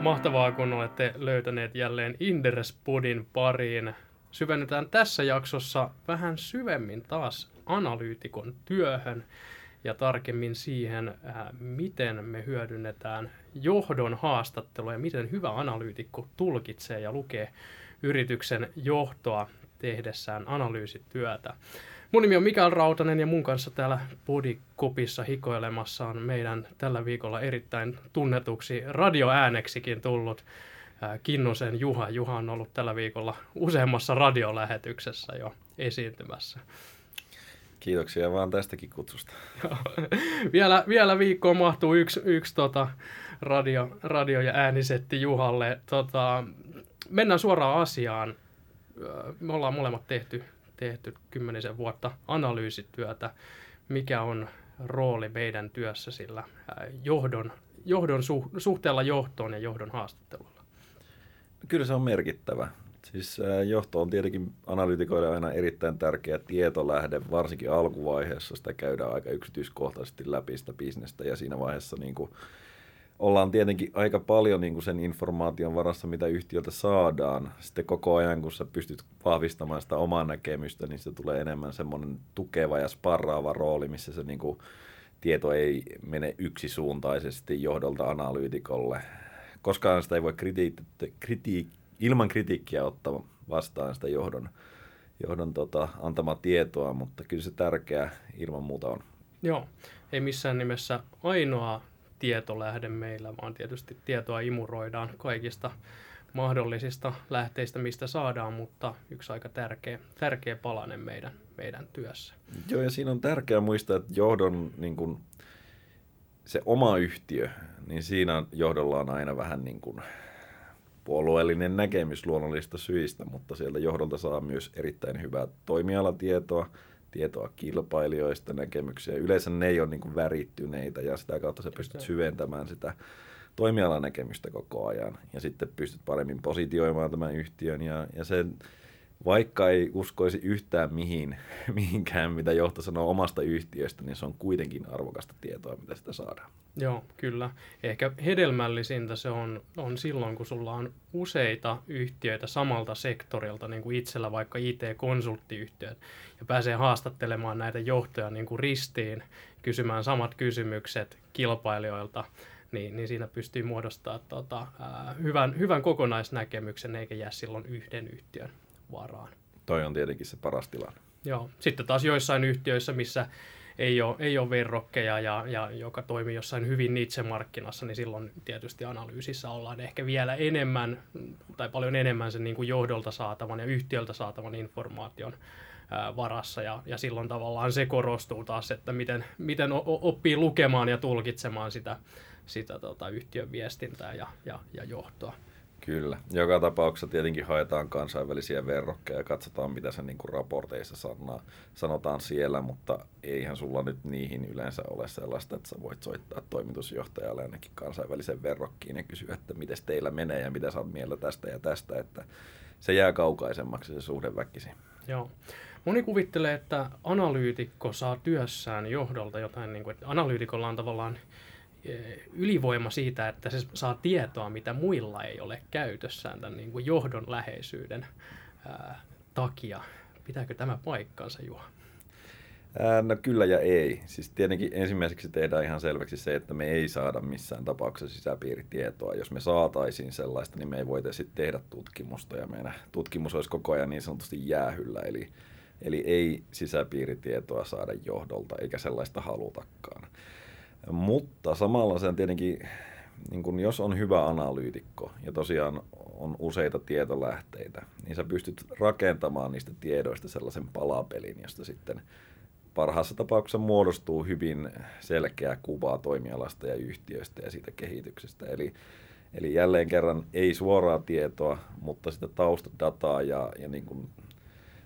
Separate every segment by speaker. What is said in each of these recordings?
Speaker 1: Mahtavaa, kun olette löytäneet jälleen Inderespodin pariin. Syvennytään tässä jaksossa vähän syvemmin taas analyytikon työhön ja tarkemmin siihen, äh, miten me hyödynnetään johdon haastattelua ja miten hyvä analyytikko tulkitsee ja lukee yrityksen johtoa tehdessään analyysityötä. Mun nimi on Mikael Rautanen ja mun kanssa täällä Podikopissa hikoilemassa on meidän tällä viikolla erittäin tunnetuksi radioääneksikin tullut Kinnusen Juha. Juha on ollut tällä viikolla useammassa radiolähetyksessä jo esiintymässä.
Speaker 2: Kiitoksia vaan tästäkin kutsusta.
Speaker 1: vielä, vielä viikkoon mahtuu yksi, yksi tota, radio, radio- ja äänisetti Juhalle. Tota, mennään suoraan asiaan. Me ollaan molemmat tehty tehty kymmenisen vuotta analyysityötä, mikä on rooli meidän työssä sillä johdon, johdon suhteella johtoon ja johdon haastattelulla?
Speaker 2: Kyllä se on merkittävä. Siis johto on tietenkin analyytikoille aina erittäin tärkeä tietolähde, varsinkin alkuvaiheessa sitä käydään aika yksityiskohtaisesti läpi sitä bisnestä ja siinä vaiheessa niin kuin ollaan tietenkin aika paljon niin kuin sen informaation varassa, mitä yhtiöltä saadaan. Sitten koko ajan, kun sä pystyt vahvistamaan sitä omaa näkemystä, niin se tulee enemmän semmoinen tukeva ja sparraava rooli, missä se niin kuin, tieto ei mene yksisuuntaisesti johdolta analyytikolle. Koskaan sitä ei voi kriti- kriti- ilman kritiikkiä ottaa vastaan sitä johdon, johdon tota, antamaa tietoa, mutta kyllä se tärkeää ilman muuta on.
Speaker 1: Joo, ei missään nimessä ainoa tietolähde meillä, vaan tietysti tietoa imuroidaan kaikista mahdollisista lähteistä, mistä saadaan, mutta yksi aika tärkeä, tärkeä palanen meidän, meidän työssä.
Speaker 2: Joo, ja siinä on tärkeää muistaa, että johdon niin kuin, se oma yhtiö, niin siinä johdolla on aina vähän niin kuin puolueellinen näkemys luonnollista syistä, mutta sieltä johdolta saa myös erittäin hyvää toimialatietoa, tietoa kilpailijoista, näkemyksiä. Yleensä ne ei ole niin kuin värittyneitä ja sitä kautta sä pystyt syventämään sitä toimialan näkemystä koko ajan ja sitten pystyt paremmin positioimaan tämän yhtiön ja, ja sen vaikka ei uskoisi yhtään mihin, mihinkään, mitä johto sanoo omasta yhtiöstä, niin se on kuitenkin arvokasta tietoa, mitä sitä saadaan.
Speaker 1: Joo, kyllä. Ehkä hedelmällisintä se on, on silloin, kun sulla on useita yhtiöitä samalta sektorilta, niin kuin itsellä vaikka IT-konsulttiyhtiöt, ja pääsee haastattelemaan näitä johtoja niin kuin ristiin, kysymään samat kysymykset kilpailijoilta, niin, niin siinä pystyy muodostamaan tota, hyvän, hyvän kokonaisnäkemyksen, eikä jää silloin yhden yhtiön varaan.
Speaker 2: Toi on tietenkin se paras tilanne.
Speaker 1: Joo. Sitten taas joissain yhtiöissä, missä ei ole, ei ole verrokkeja ja, ja joka toimii jossain hyvin markkinassa, niin silloin tietysti analyysissä ollaan ehkä vielä enemmän tai paljon enemmän sen niin kuin johdolta saatavan ja yhtiöltä saatavan informaation ää, varassa ja, ja silloin tavallaan se korostuu taas, että miten, miten oppii lukemaan ja tulkitsemaan sitä, sitä tota, yhtiön viestintää ja, ja, ja johtoa.
Speaker 2: Kyllä. Joka tapauksessa tietenkin haetaan kansainvälisiä verrokkeja ja katsotaan, mitä se niin raporteissa sanoo, sanotaan siellä, mutta eihän sulla nyt niihin yleensä ole sellaista, että sä voit soittaa toimitusjohtajalle ainakin kansainvälisen verrokkiin ja kysyä, että miten teillä menee ja mitä sä oot mieltä tästä ja tästä, että se jää kaukaisemmaksi se suhde väkisin.
Speaker 1: Joo. Moni kuvittelee, että analyytikko saa työssään johdolta jotain, niin kuin, että analyytikolla on tavallaan ylivoima siitä, että se saa tietoa, mitä muilla ei ole käytössään tämän niin kuin johdon läheisyyden ää, takia. Pitääkö tämä paikkansa, Juha?
Speaker 2: Ää, no kyllä ja ei. Siis tietenkin ensimmäiseksi tehdään ihan selväksi se, että me ei saada missään tapauksessa sisäpiiritietoa. Jos me saataisiin sellaista, niin me ei voitaisiin tehdä tutkimusta ja meidän tutkimus olisi koko ajan niin sanotusti jäähyllä. Eli, eli ei sisäpiiritietoa saada johdolta eikä sellaista halutakaan. Mutta samalla se on tietenkin, niin kun jos on hyvä analyytikko ja tosiaan on useita tietolähteitä, niin sä pystyt rakentamaan niistä tiedoista sellaisen palapelin, josta sitten parhaassa tapauksessa muodostuu hyvin selkeä kuva toimialasta ja yhtiöistä ja siitä kehityksestä. Eli, eli jälleen kerran ei suoraa tietoa, mutta sitä taustadataa ja, ja niin kuin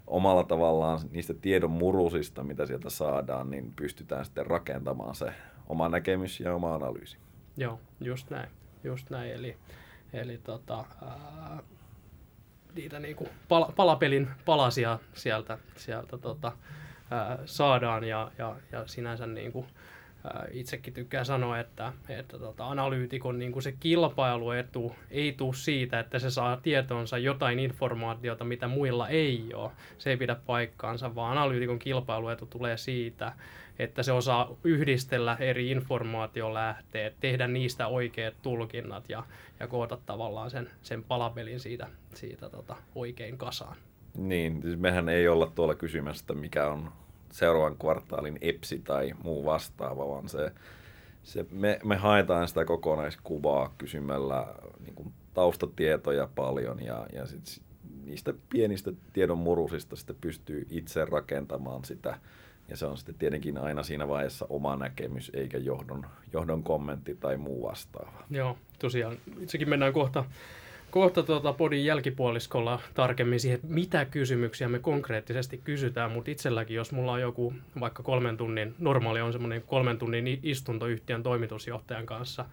Speaker 2: omalla tavallaan niistä tiedon murusista, mitä sieltä saadaan, niin pystytään sitten rakentamaan se oma näkemys ja oma analyysi.
Speaker 1: Joo, just näin. Just näin. Eli, eli tota, ää, niitä niinku pal- palapelin palasia sieltä, sieltä tota, ää, saadaan ja, ja, ja sinänsä niinku, itsekin tykkää sanoa, että, että tota, analyytikon niin kuin se kilpailuetu ei tule siitä, että se saa tietonsa jotain informaatiota, mitä muilla ei ole. Se ei pidä paikkaansa, vaan analyytikon kilpailuetu tulee siitä, että se osaa yhdistellä eri informaatiolähteet, tehdä niistä oikeat tulkinnat ja, ja koota tavallaan sen, sen palapelin siitä, siitä tota, oikein kasaan.
Speaker 2: Niin, siis mehän ei olla tuolla kysymästä, mikä on seuraavan kvartaalin EPSI tai muu vastaava, vaan se, se me, me haetaan sitä kokonaiskuvaa kysymällä niin kuin taustatietoja paljon ja, ja sit niistä pienistä tiedon murusista sitten pystyy itse rakentamaan sitä. Ja se on sitten tietenkin aina siinä vaiheessa oma näkemys, eikä johdon, johdon kommentti tai muu vastaava.
Speaker 1: Joo, tosiaan. Itsekin mennään kohta kohta tuota podin jälkipuoliskolla tarkemmin siihen, mitä kysymyksiä me konkreettisesti kysytään, mutta itselläkin, jos mulla on joku vaikka kolmen tunnin, normaali on semmoinen kolmen tunnin istunto yhtiön toimitusjohtajan kanssa,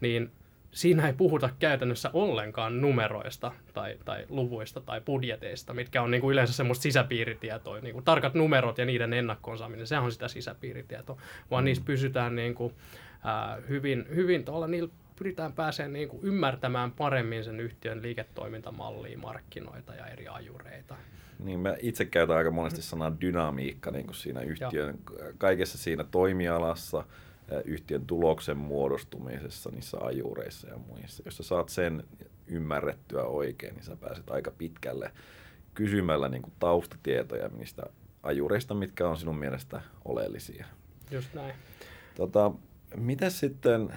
Speaker 1: niin siinä ei puhuta käytännössä ollenkaan numeroista tai, tai luvuista tai budjeteista, mitkä on niin kuin yleensä semmoista sisäpiiritietoa. Niin kuin tarkat numerot ja niiden ennakkoon saaminen, se on sitä sisäpiiritietoa, vaan mm. niistä pysytään niin kuin, ää, hyvin, hyvin tuolla niillä pyritään pääsemään niin kuin ymmärtämään paremmin sen yhtiön liiketoimintamallia, markkinoita ja eri ajureita.
Speaker 2: Niin, mä itse käytän aika monesti sanaa dynamiikka niin kuin siinä yhtiön, ja. kaikessa siinä toimialassa, yhtiön tuloksen muodostumisessa, niissä ajureissa ja muissa. Jos sä saat sen ymmärrettyä oikein, niin sä pääset aika pitkälle kysymällä niin kuin taustatietoja niistä ajureista, mitkä on sinun mielestä oleellisia.
Speaker 1: Just näin.
Speaker 2: Tota, mitä sitten,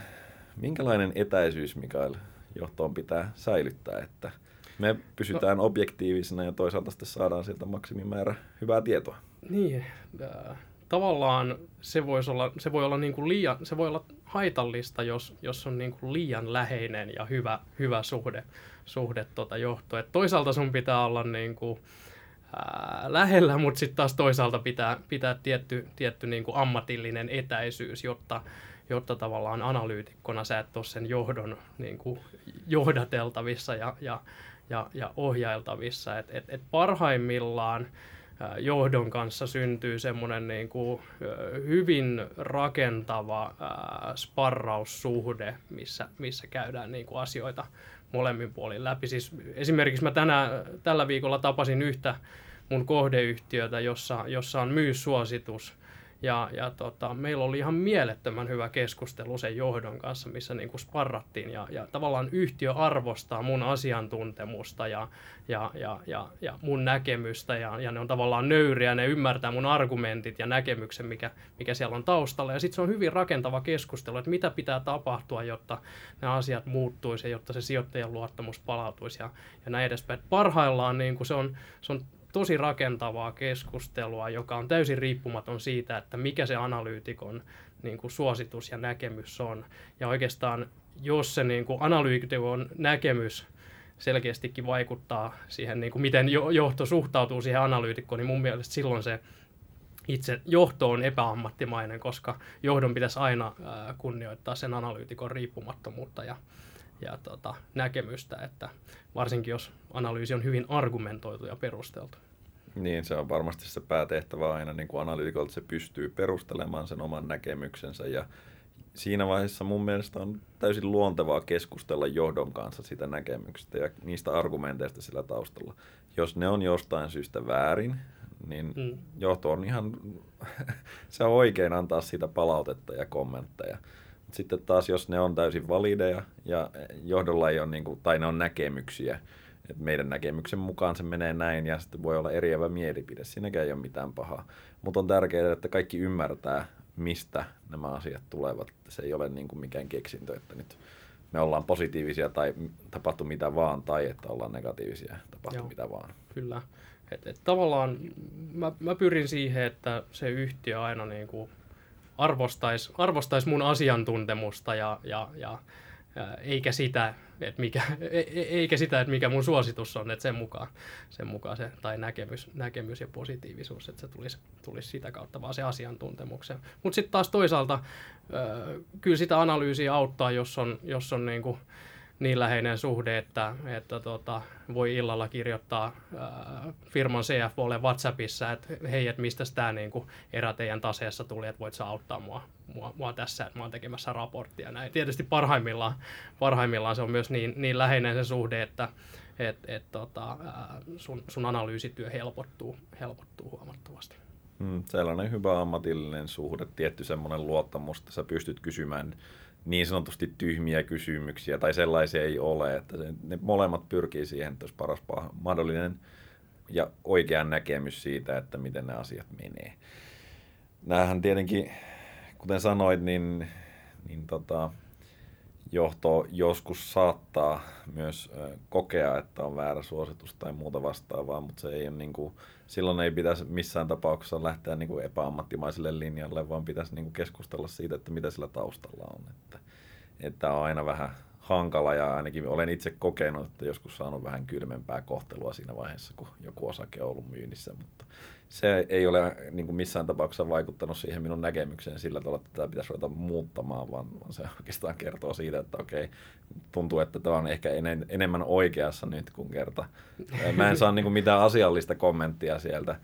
Speaker 2: minkälainen etäisyys, Mikael, johtoon pitää säilyttää, että me pysytään no, objektiivisena ja toisaalta sitten saadaan sieltä maksimimäärä hyvää tietoa.
Speaker 1: Niin, äh, tavallaan se, voisi olla, se voi olla niin kuin liian, se voi olla haitallista, jos, jos on niin kuin liian läheinen ja hyvä, hyvä suhde, suhde tuota johtoa. Et toisaalta sun pitää olla niin kuin, ää, lähellä, mutta sitten taas toisaalta pitää, pitää tietty, tietty niin kuin ammatillinen etäisyys, jotta, jotta tavallaan analyytikkona sä et ole sen johdon niin kuin johdateltavissa ja, ja, ja, ja ohjailtavissa. Et, et, et parhaimmillaan johdon kanssa syntyy semmoinen niin kuin hyvin rakentava sparraussuhde, missä, missä käydään niin kuin asioita molemmin puolin läpi. Siis esimerkiksi mä tänä, tällä viikolla tapasin yhtä mun kohdeyhtiötä, jossa, jossa on myyssuositus – ja, ja tota, meillä oli ihan mielettömän hyvä keskustelu sen johdon kanssa, missä niin kuin sparrattiin. Ja, ja tavallaan yhtiö arvostaa mun asiantuntemusta ja, ja, ja, ja, ja mun näkemystä. Ja, ja ne on tavallaan nöyriä, ne ymmärtää mun argumentit ja näkemyksen, mikä, mikä siellä on taustalla. Ja sitten se on hyvin rakentava keskustelu, että mitä pitää tapahtua, jotta nämä asiat muuttuisi ja jotta se sijoittajan luottamus palautuisi ja, ja näin edespäin. Parhaillaan niin kuin se, on, se on tosi rakentavaa keskustelua, joka on täysin riippumaton siitä, että mikä se analyytikon niin kuin suositus ja näkemys on. Ja oikeastaan, jos se niin kuin analyytikon näkemys selkeästikin vaikuttaa siihen, niin kuin miten johto suhtautuu siihen analyytikkoon, niin mun mielestä silloin se itse johto on epäammattimainen, koska johdon pitäisi aina kunnioittaa sen analyytikon riippumattomuutta ja ja tota, näkemystä, että varsinkin jos analyysi on hyvin argumentoitu ja perusteltu.
Speaker 2: Niin, se on varmasti se päätehtävä aina niin kuin analyytikolta, se pystyy perustelemaan sen oman näkemyksensä ja siinä vaiheessa mun mielestä on täysin luontevaa keskustella johdon kanssa sitä näkemyksestä ja niistä argumenteista sillä taustalla. Jos ne on jostain syystä väärin, niin mm. johto on ihan, se on oikein antaa siitä palautetta ja kommentteja. Sitten taas, jos ne on täysin valideja ja johdolla ei ole, niin kuin, tai ne on näkemyksiä, että meidän näkemyksen mukaan se menee näin ja sitten voi olla eriävä mielipide. Siinäkään ei ole mitään pahaa. Mutta on tärkeää, että kaikki ymmärtää, mistä nämä asiat tulevat. Se ei ole niin kuin mikään keksintö, että nyt me ollaan positiivisia tai tapahtuu mitä vaan, tai että ollaan negatiivisia, tapahtuu Joo, mitä vaan.
Speaker 1: Kyllä. Et, et tavallaan mä, mä pyrin siihen, että se yhtiö aina niin kuin arvostaisi, arvostais mun asiantuntemusta ja, ja, ja, eikä sitä, että mikä, e, e, eikä sitä, että mikä mun suositus on, että sen mukaan, sen mukaan se, tai näkemys, näkemys ja positiivisuus, että se tulisi, tulisi sitä kautta vaan se asiantuntemuksen. Mutta sitten taas toisaalta kyllä sitä analyysiä auttaa, jos on, jos on niin kuin niin läheinen suhde, että, että tota, voi illalla kirjoittaa ää, firman CFOlle WhatsAppissa, että hei, että mistä tämä niinku erä teidän taseessa tuli, että voit sä auttaa mua, mua, mua tässä, että mä oon tekemässä raporttia. Näin. Tietysti parhaimmillaan, parhaimmillaan se on myös niin, niin läheinen se suhde, että et, et, tota, ää, sun, sun analyysityö helpottuu, helpottuu huomattavasti.
Speaker 2: Mm, sellainen hyvä ammatillinen suhde, tietty semmoinen luottamus, että sä pystyt kysymään niin sanotusti tyhmiä kysymyksiä tai sellaisia ei ole, että se, ne molemmat pyrkii siihen, että olisi paras mahdollinen ja oikea näkemys siitä, että miten ne asiat menee. Nämähän tietenkin, kuten sanoit, niin, niin tota, johto joskus saattaa myös kokea, että on väärä suositus tai muuta vastaavaa, mutta se ei ole niin kuin, silloin ei pitäisi missään tapauksessa lähteä niin kuin epäammattimaiselle linjalle, vaan pitäisi niin kuin keskustella siitä, että mitä sillä taustalla on. Että, että on aina vähän hankala ja ainakin olen itse kokenut, että joskus saanut vähän kylmempää kohtelua siinä vaiheessa, kun joku osake on ollut myynnissä, mutta se ei ole niin kuin missään tapauksessa vaikuttanut siihen minun näkemykseen sillä tavalla, että tämä pitäisi ruveta muuttamaan, vaan se oikeastaan kertoo siitä, että okei, tuntuu, että tämä on ehkä en, enemmän oikeassa nyt kuin kerta. Mä en saa niin kuin mitään asiallista kommenttia sieltä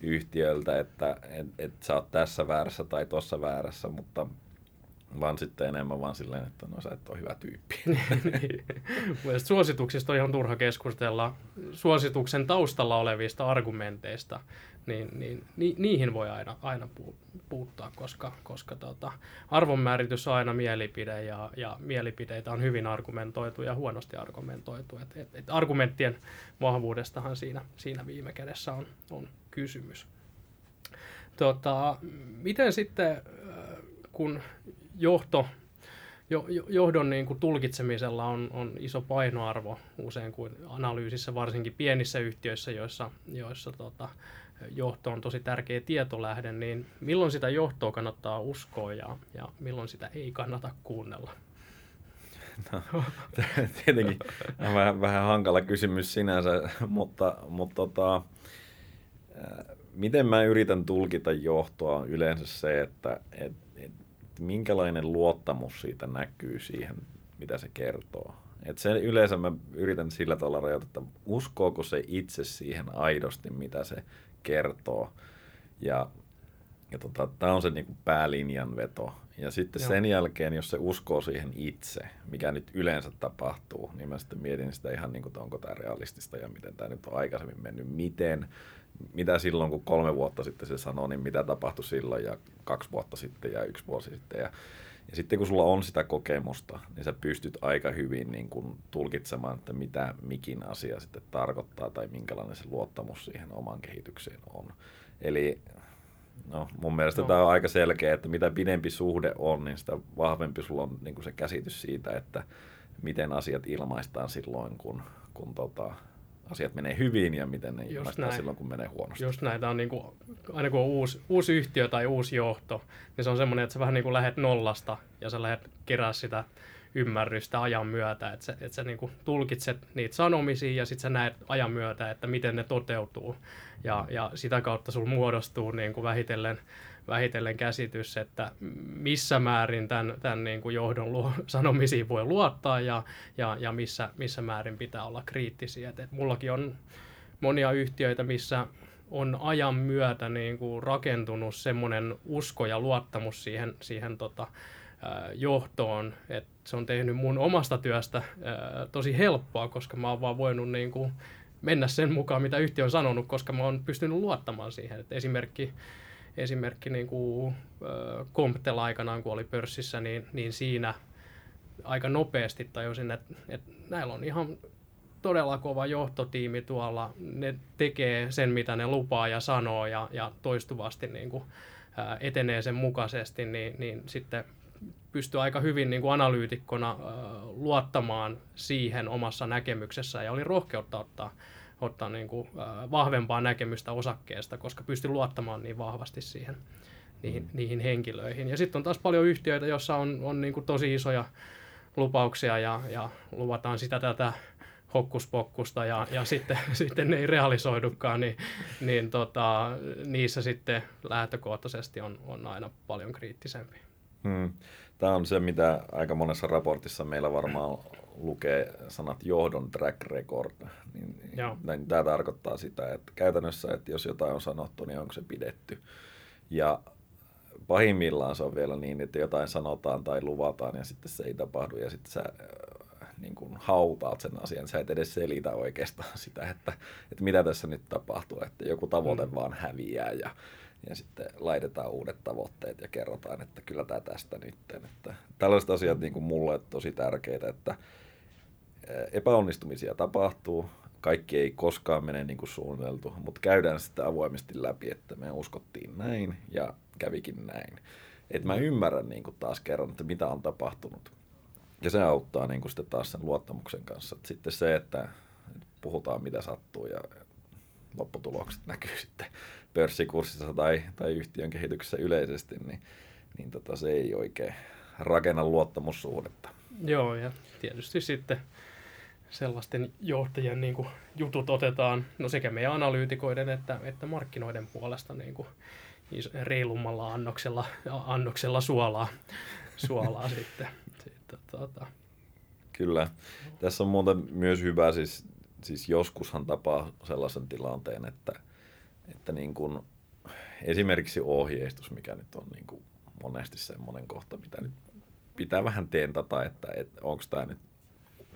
Speaker 2: yhtiöltä, että et, et sä oot tässä väärässä tai tuossa väärässä, mutta vaan sitten enemmän vaan silleen, että no sä et ole hyvä tyyppi.
Speaker 1: Suosituksista on ihan turha keskustella suosituksen taustalla olevista argumenteista, niin, niin ni, niihin voi aina, aina puuttaa, koska, koska tota, arvonmääritys on aina mielipide ja, ja mielipiteitä on hyvin argumentoitu ja huonosti argumentoitu. Et, et, et argumenttien vahvuudestahan siinä, siinä viime kädessä on, on kysymys. Tota, miten sitten, kun johto, jo, johdon niin kuin tulkitsemisella on, on iso painoarvo usein kuin analyysissä, varsinkin pienissä yhtiöissä, joissa, joissa tota, johto on tosi tärkeä tietolähde, niin milloin sitä johtoa kannattaa uskoa ja, ja milloin sitä ei kannata kuunnella?
Speaker 2: No, tietenkin vähän, vähän hankala kysymys sinänsä, mutta, mutta tota, miten mä yritän tulkita johtoa on yleensä se, että et, et, minkälainen luottamus siitä näkyy siihen, mitä se kertoo. Et sen yleensä mä yritän sillä tavalla rajoittaa, että uskooko se itse siihen aidosti, mitä se kertoo. Ja, ja tota, tämä on se niin päälinjan veto. Ja sitten Joo. sen jälkeen, jos se uskoo siihen itse, mikä nyt yleensä tapahtuu, niin mä sitten mietin sitä ihan niin kuin, että onko tämä realistista ja miten tämä nyt on aikaisemmin mennyt, miten, mitä silloin kun kolme vuotta sitten se sanoi, niin mitä tapahtui silloin ja kaksi vuotta sitten ja yksi vuosi sitten. Ja, ja sitten kun sulla on sitä kokemusta, niin sä pystyt aika hyvin niin kuin tulkitsemaan, että mitä mikin asia sitten tarkoittaa tai minkälainen se luottamus siihen omaan kehitykseen on. Eli no, mun mielestä no. tämä on aika selkeä, että mitä pidempi suhde on, niin sitä vahvempi sulla on niin kuin se käsitys siitä, että miten asiat ilmaistaan silloin, kun, kun tota, asiat menee hyvin ja miten ne ilmaistaan silloin, kun menee huonosti.
Speaker 1: Just näitä on niin kuin, aina kun on uusi, uusi yhtiö tai uusi johto, niin se on semmoinen, että sä vähän niin kuin lähdet nollasta ja sä lähdet kerää sitä ymmärrystä ajan myötä, että sä, että sä niin kuin tulkitset niitä sanomisia ja sitten sä näet ajan myötä, että miten ne toteutuu. Ja, ja sitä kautta sulla muodostuu niin kuin vähitellen vähitellen käsitys, että missä määrin tämän, tämän niin kuin johdon luo, sanomisiin voi luottaa ja, ja, ja missä, missä määrin pitää olla kriittisiä. Et, et mullakin on monia yhtiöitä, missä on ajan myötä niin kuin rakentunut semmoinen usko ja luottamus siihen, siihen tota, johtoon, että se on tehnyt mun omasta työstä tosi helppoa, koska mä oon vaan voinut niin kuin mennä sen mukaan, mitä yhtiö on sanonut, koska mä oon pystynyt luottamaan siihen. Et esimerkki esimerkki niin kuin Comptel aikanaan, kun oli pörssissä, niin, niin siinä aika nopeasti tajusin, että, että näillä on ihan todella kova johtotiimi tuolla. Ne tekee sen, mitä ne lupaa ja sanoo ja, ja toistuvasti niin kuin, ää, etenee sen mukaisesti, niin, niin sitten pystyy aika hyvin niin kuin analyytikkona ää, luottamaan siihen omassa näkemyksessä ja oli rohkeutta ottaa ottaa niin kuin, äh, vahvempaa näkemystä osakkeesta, koska pystyn luottamaan niin vahvasti siihen, niihin, mm. niihin henkilöihin. Ja sitten on taas paljon yhtiöitä, joissa on, on niin kuin tosi isoja lupauksia ja, ja luvataan sitä tätä hokkuspokkusta ja, ja sitten, sitten ne ei realisoidukaan, niin, niin tota, niissä sitten lähtökohtaisesti on, on aina paljon kriittisempi.
Speaker 2: Hmm. Tämä on se, mitä aika monessa raportissa meillä varmaan lukee sanat johdon track record, niin, niin tämä tarkoittaa sitä, että käytännössä, että jos jotain on sanottu, niin onko se pidetty. Ja pahimmillaan se on vielä niin, että jotain sanotaan tai luvataan ja sitten se ei tapahdu ja sitten sä äh, niin kuin hautaat sen asian. Sä et edes selitä oikeastaan sitä, että, että mitä tässä nyt tapahtuu, että joku tavoite mm. vaan häviää ja, ja sitten laitetaan uudet tavoitteet ja kerrotaan, että kyllä tämä tästä nyt. Että tällaiset asiat niin kuin mulle on tosi tärkeitä, että epäonnistumisia tapahtuu, kaikki ei koskaan mene niin kuin suunniteltu, mutta käydään sitten avoimesti läpi, että me uskottiin näin ja kävikin näin. Että mä ymmärrän niin kuin taas kerran, että mitä on tapahtunut. Ja se auttaa niin kuin sitten taas sen luottamuksen kanssa. Et sitten se, että puhutaan mitä sattuu ja lopputulokset näkyy sitten pörssikurssissa tai, tai yhtiön kehityksessä yleisesti, niin, niin tota, se ei oikein rakenna luottamussuhdetta.
Speaker 1: Joo, ja tietysti sitten sellaisten johtajien niin kuin, jutut otetaan no sekä meidän analyytikoiden että, että markkinoiden puolesta niin kuin, reilummalla annoksella, annoksella suolaa, suolaa sitten. sitten tuota.
Speaker 2: Kyllä. Tässä on muuten myös hyvä, siis, siis joskushan tapaa sellaisen tilanteen, että, että niin kuin, esimerkiksi ohjeistus, mikä nyt on niin kuin monesti semmoinen kohta, mitä nyt pitää vähän tentata, että, että onko tämä nyt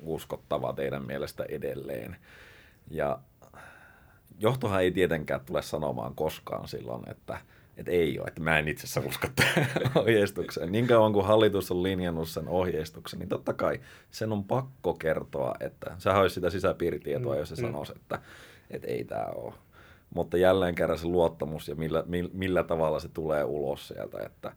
Speaker 2: uskottava teidän mielestä edelleen. Ja johtohan ei tietenkään tule sanomaan koskaan silloin, että, että ei ole, että mä en itse asiassa usko ohjeistukseen. Niin kauan kuin hallitus on linjannut sen ohjeistuksen, niin totta kai sen on pakko kertoa, että se olisi sitä sisäpiiritietoa, mm, jos se mm. sanoisi, että, että ei tämä ole. Mutta jälleen kerran se luottamus ja millä, millä tavalla se tulee ulos sieltä, että,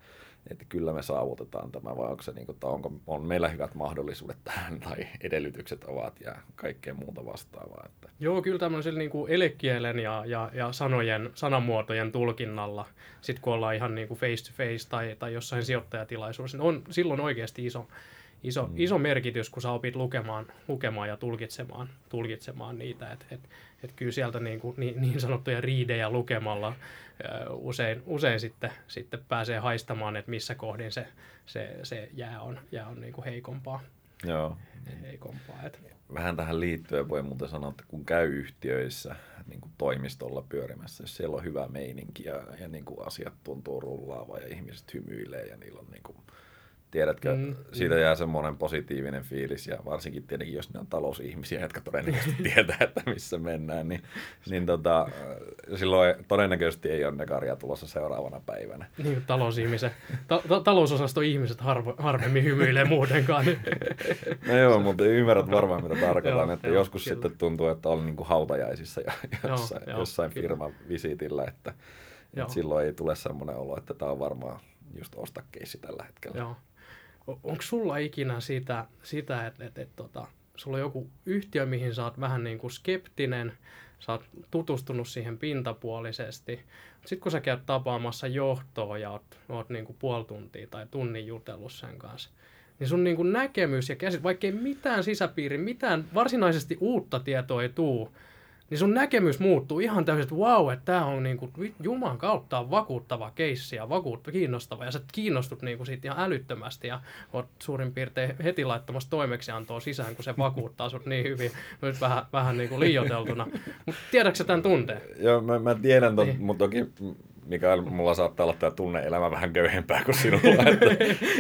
Speaker 2: että kyllä me saavutetaan tämä, vai onko se niin kuin, että onko, on meillä hyvät mahdollisuudet tähän, tai edellytykset ovat ja kaikkea muuta vastaavaa. Että.
Speaker 1: Joo, kyllä tämmöisellä niin kuin elekielen ja, ja, ja sanojen, sanamuotojen tulkinnalla, sitten kun ollaan ihan niin kuin face to face tai, tai jossain sijoittajatilaisuudessa, niin on silloin oikeasti iso, iso, mm. iso merkitys, kun sä opit lukemaan, lukemaan ja tulkitsemaan, tulkitsemaan niitä. Että et, et kyllä sieltä niin, kuin, niin, niin sanottuja riidejä lukemalla usein, usein sitten, sitten pääsee haistamaan, että missä kohdin se, se, se jää on, jää on niin kuin heikompaa.
Speaker 2: Joo.
Speaker 1: heikompaa että.
Speaker 2: Vähän tähän liittyen voi muuten sanoa, että kun käy yhtiöissä niin kuin toimistolla pyörimässä, jos siellä on hyvä meininki ja, ja niin kuin asiat tuntuu rullaava ja ihmiset hymyilee ja niillä on niin kuin Tiedätkö, mm, siitä mm. jää semmoinen positiivinen fiilis ja varsinkin tietenkin, jos ne on talousihmisiä, jotka todennäköisesti tietää, että missä mennään, niin, niin tota, silloin todennäköisesti ei ole nekaria tulossa seuraavana päivänä.
Speaker 1: Niin, talousihmisen, ta- ta- talousosasto ihmiset harvo, harvemmin hymyilee muutenkaan.
Speaker 2: no joo, mutta ymmärrät varmaan mitä tarkoitan, joo, että joo, joskus kyllä. sitten tuntuu, että on niin kuin hautajaisissa ja jossain, joo, jossain firman visitillä, että, että silloin ei tule semmoinen olo, että tämä on varmaan just ostakeissi tällä hetkellä.
Speaker 1: Joo onko sulla ikinä sitä, sitä että et, et, tota, sulla on joku yhtiö, mihin sä oot vähän niin kuin skeptinen, sä oot tutustunut siihen pintapuolisesti, sitten kun sä käyt tapaamassa johtoa ja oot, oot niin kuin puoli tuntia tai tunnin jutellut sen kanssa, niin sun niin kuin näkemys ja käsit, vaikkei mitään sisäpiiri, mitään varsinaisesti uutta tietoa ei tuu, niin sun näkemys muuttuu ihan täysin, että wow, että tämä on niinku, Juman kautta vakuuttava keissi ja vakuutta, kiinnostava. Ja sä kiinnostut niinku siitä ihan älyttömästi ja oot suurin piirtein heti laittamassa toimeksiantoa sisään, kun se vakuuttaa sut niin hyvin. Nyt vähän, vähän niinku liioteltuna. Mutta tiedätkö tämän tunteen?
Speaker 2: Joo, mä, mä tiedän, tot, niin. mutta toki Mikael, mulla saattaa olla tämä tunne-elämä vähän köyhempää kuin sinulla, että,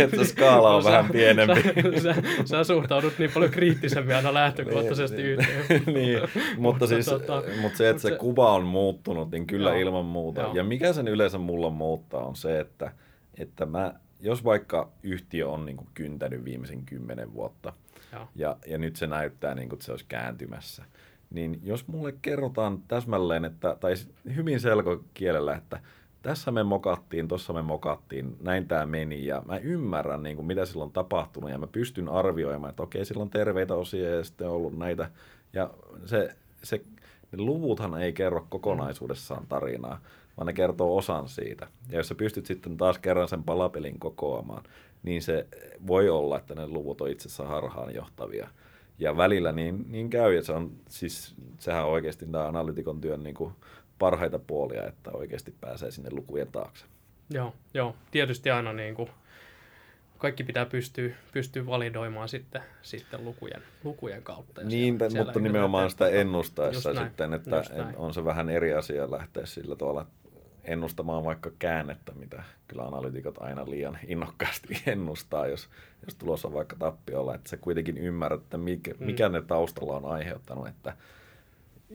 Speaker 2: että skaala on no, vähän pienempi.
Speaker 1: Sä, sä, sä suhtaudut niin paljon kriittisemmin aina lähtökohtaisesti niin,
Speaker 2: yhteen. niin, mutta, siis, tota, mutta se, että se, se kuva on muuttunut, niin kyllä joo, ilman muuta. Joo. Ja mikä sen yleensä mulla muuttaa on se, että, että mä, jos vaikka yhtiö on niin kuin kyntänyt viimeisen kymmenen vuotta, ja, ja nyt se näyttää niin kuin, että se olisi kääntymässä, niin jos mulle kerrotaan täsmälleen, että, tai hyvin selkokielellä, että tässä me mokattiin, tuossa me mokattiin, näin tämä meni ja mä ymmärrän niin kuin, mitä silloin on tapahtunut ja mä pystyn arvioimaan, että okei, silloin terveitä osia ja sitten on ollut näitä ja se, se, ne luvuthan ei kerro kokonaisuudessaan tarinaa, vaan ne kertoo osan siitä. Ja jos sä pystyt sitten taas kerran sen palapelin kokoamaan, niin se voi olla, että ne luvut on itse asiassa harhaan johtavia. Ja välillä niin, niin käy, ja se on, siis, sehän on oikeasti tämä analytikon työn niin kuin parhaita puolia, että oikeasti pääsee sinne lukujen taakse.
Speaker 1: Joo, joo. tietysti aina niin kuin kaikki pitää pystyä, pystyä validoimaan sitten, sitten lukujen, lukujen kautta. Ja
Speaker 2: niin, siellä, mutta siellä nimenomaan sitä ennustaessa sitten, että on se vähän eri asia lähteä sillä tavalla ennustamaan vaikka käännettä, mitä kyllä analytikot aina liian innokkaasti ennustaa, jos, jos tulossa on vaikka tappiolla, että se kuitenkin ymmärrät, että mikä, mm. mikä ne taustalla on aiheuttanut, että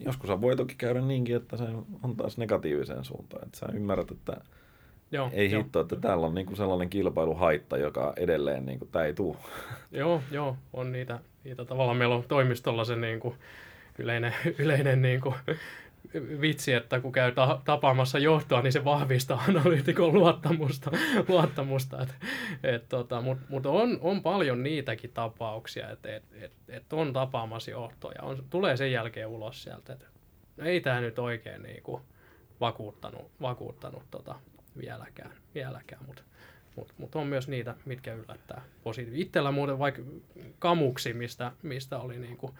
Speaker 2: joskus voi toki käydä niinkin, että se on taas negatiiviseen suuntaan, että sä ymmärrät, että Joo, ei jo. hitto, että täällä on niinku sellainen kilpailuhaitta, joka edelleen niinku, tämä ei tule.
Speaker 1: Joo, joo, on niitä, niitä tavallaan meillä on toimistolla se niinku yleinen, yleinen niinku vitsi, että kun käy ta- tapaamassa johtoa, niin se vahvistaa analyytikon luottamusta. luottamusta. Et, et, tota, Mutta mut on, on paljon niitäkin tapauksia, että et, et, et on tapaamassa johtoa ja on, tulee sen jälkeen ulos sieltä, että ei tämä nyt oikein niinku vakuuttanut, vakuuttanut tota, vieläkään, vieläkään mutta mutta mut on myös niitä, mitkä yllättää positiivisesti. Itsellä muuten vaikka kamuksi, mistä, mistä oli niinku,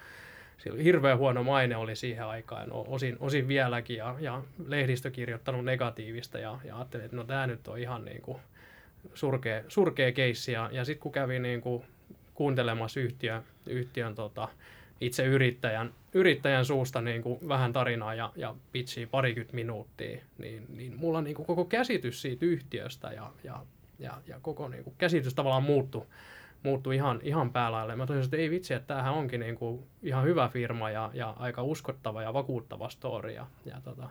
Speaker 1: sillä hirveän huono maine oli siihen aikaan, osin, osin vieläkin, ja, ja lehdistö kirjoittanut negatiivista, ja, ja ajattelin, että no tämä nyt on ihan niin kuin surkea, surkea keissi, ja, ja sitten kun kävin niin kuin kuuntelemassa yhtiön, yhtiön tota, itse yrittäjän, yrittäjän suusta niin kuin vähän tarinaa ja, ja pitchiä parikymmentä minuuttia, niin, niin mulla niin kuin koko käsitys siitä yhtiöstä ja, ja, ja, ja koko niin kuin käsitys tavallaan muuttui muuttui ihan, ihan päälaille. Mä toisin, että ei vitsi, että tämähän onkin niin kuin ihan hyvä firma ja, ja aika uskottava ja vakuuttava story ja, ja tota,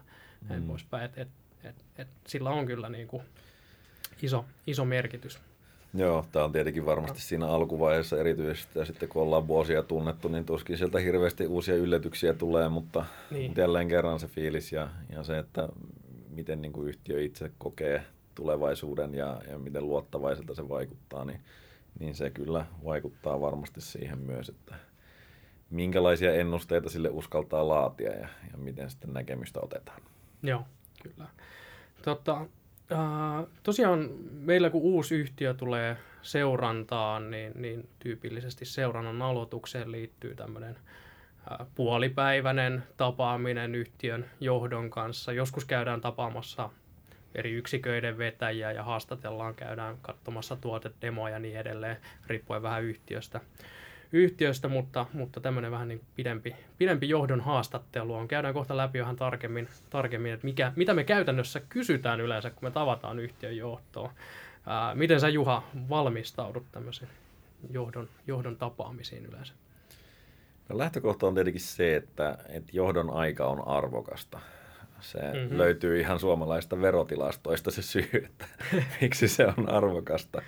Speaker 1: näin mm. poispäin. Et, et, et, et, sillä on kyllä niin kuin iso, iso merkitys.
Speaker 2: Joo, tämä on tietenkin varmasti siinä alkuvaiheessa erityisesti, ja sitten kun ollaan vuosia tunnettu, niin tuskin sieltä hirveästi uusia yllätyksiä tulee, mutta, niin. jälleen kerran se fiilis ja, ja se, että miten niin kuin yhtiö itse kokee tulevaisuuden ja, ja miten luottavaiselta se vaikuttaa, niin niin se kyllä vaikuttaa varmasti siihen myös, että minkälaisia ennusteita sille uskaltaa laatia ja, ja miten sitten näkemystä otetaan.
Speaker 1: Joo, kyllä. Tota, äh, tosiaan meillä kun uusi yhtiö tulee seurantaan, niin, niin tyypillisesti seurannan aloitukseen liittyy tämmöinen äh, puolipäiväinen tapaaminen yhtiön johdon kanssa. Joskus käydään tapaamassa eri yksiköiden vetäjiä ja haastatellaan, käydään katsomassa tuotedemoja ja niin edelleen, riippuen vähän yhtiöstä. yhtiöstä mutta, mutta tämmöinen vähän niin pidempi, pidempi johdon haastattelu on. Käydään kohta läpi vähän tarkemmin, tarkemmin että mikä, mitä me käytännössä kysytään yleensä, kun me tavataan yhtiön johtoa. Ää, miten sä Juha valmistaudut tämmöisiin johdon, johdon tapaamisiin yleensä?
Speaker 2: No lähtökohta on tietenkin se, että, että johdon aika on arvokasta. Se mm-hmm. löytyy ihan suomalaista verotilastoista se syy, että miksi se on arvokasta.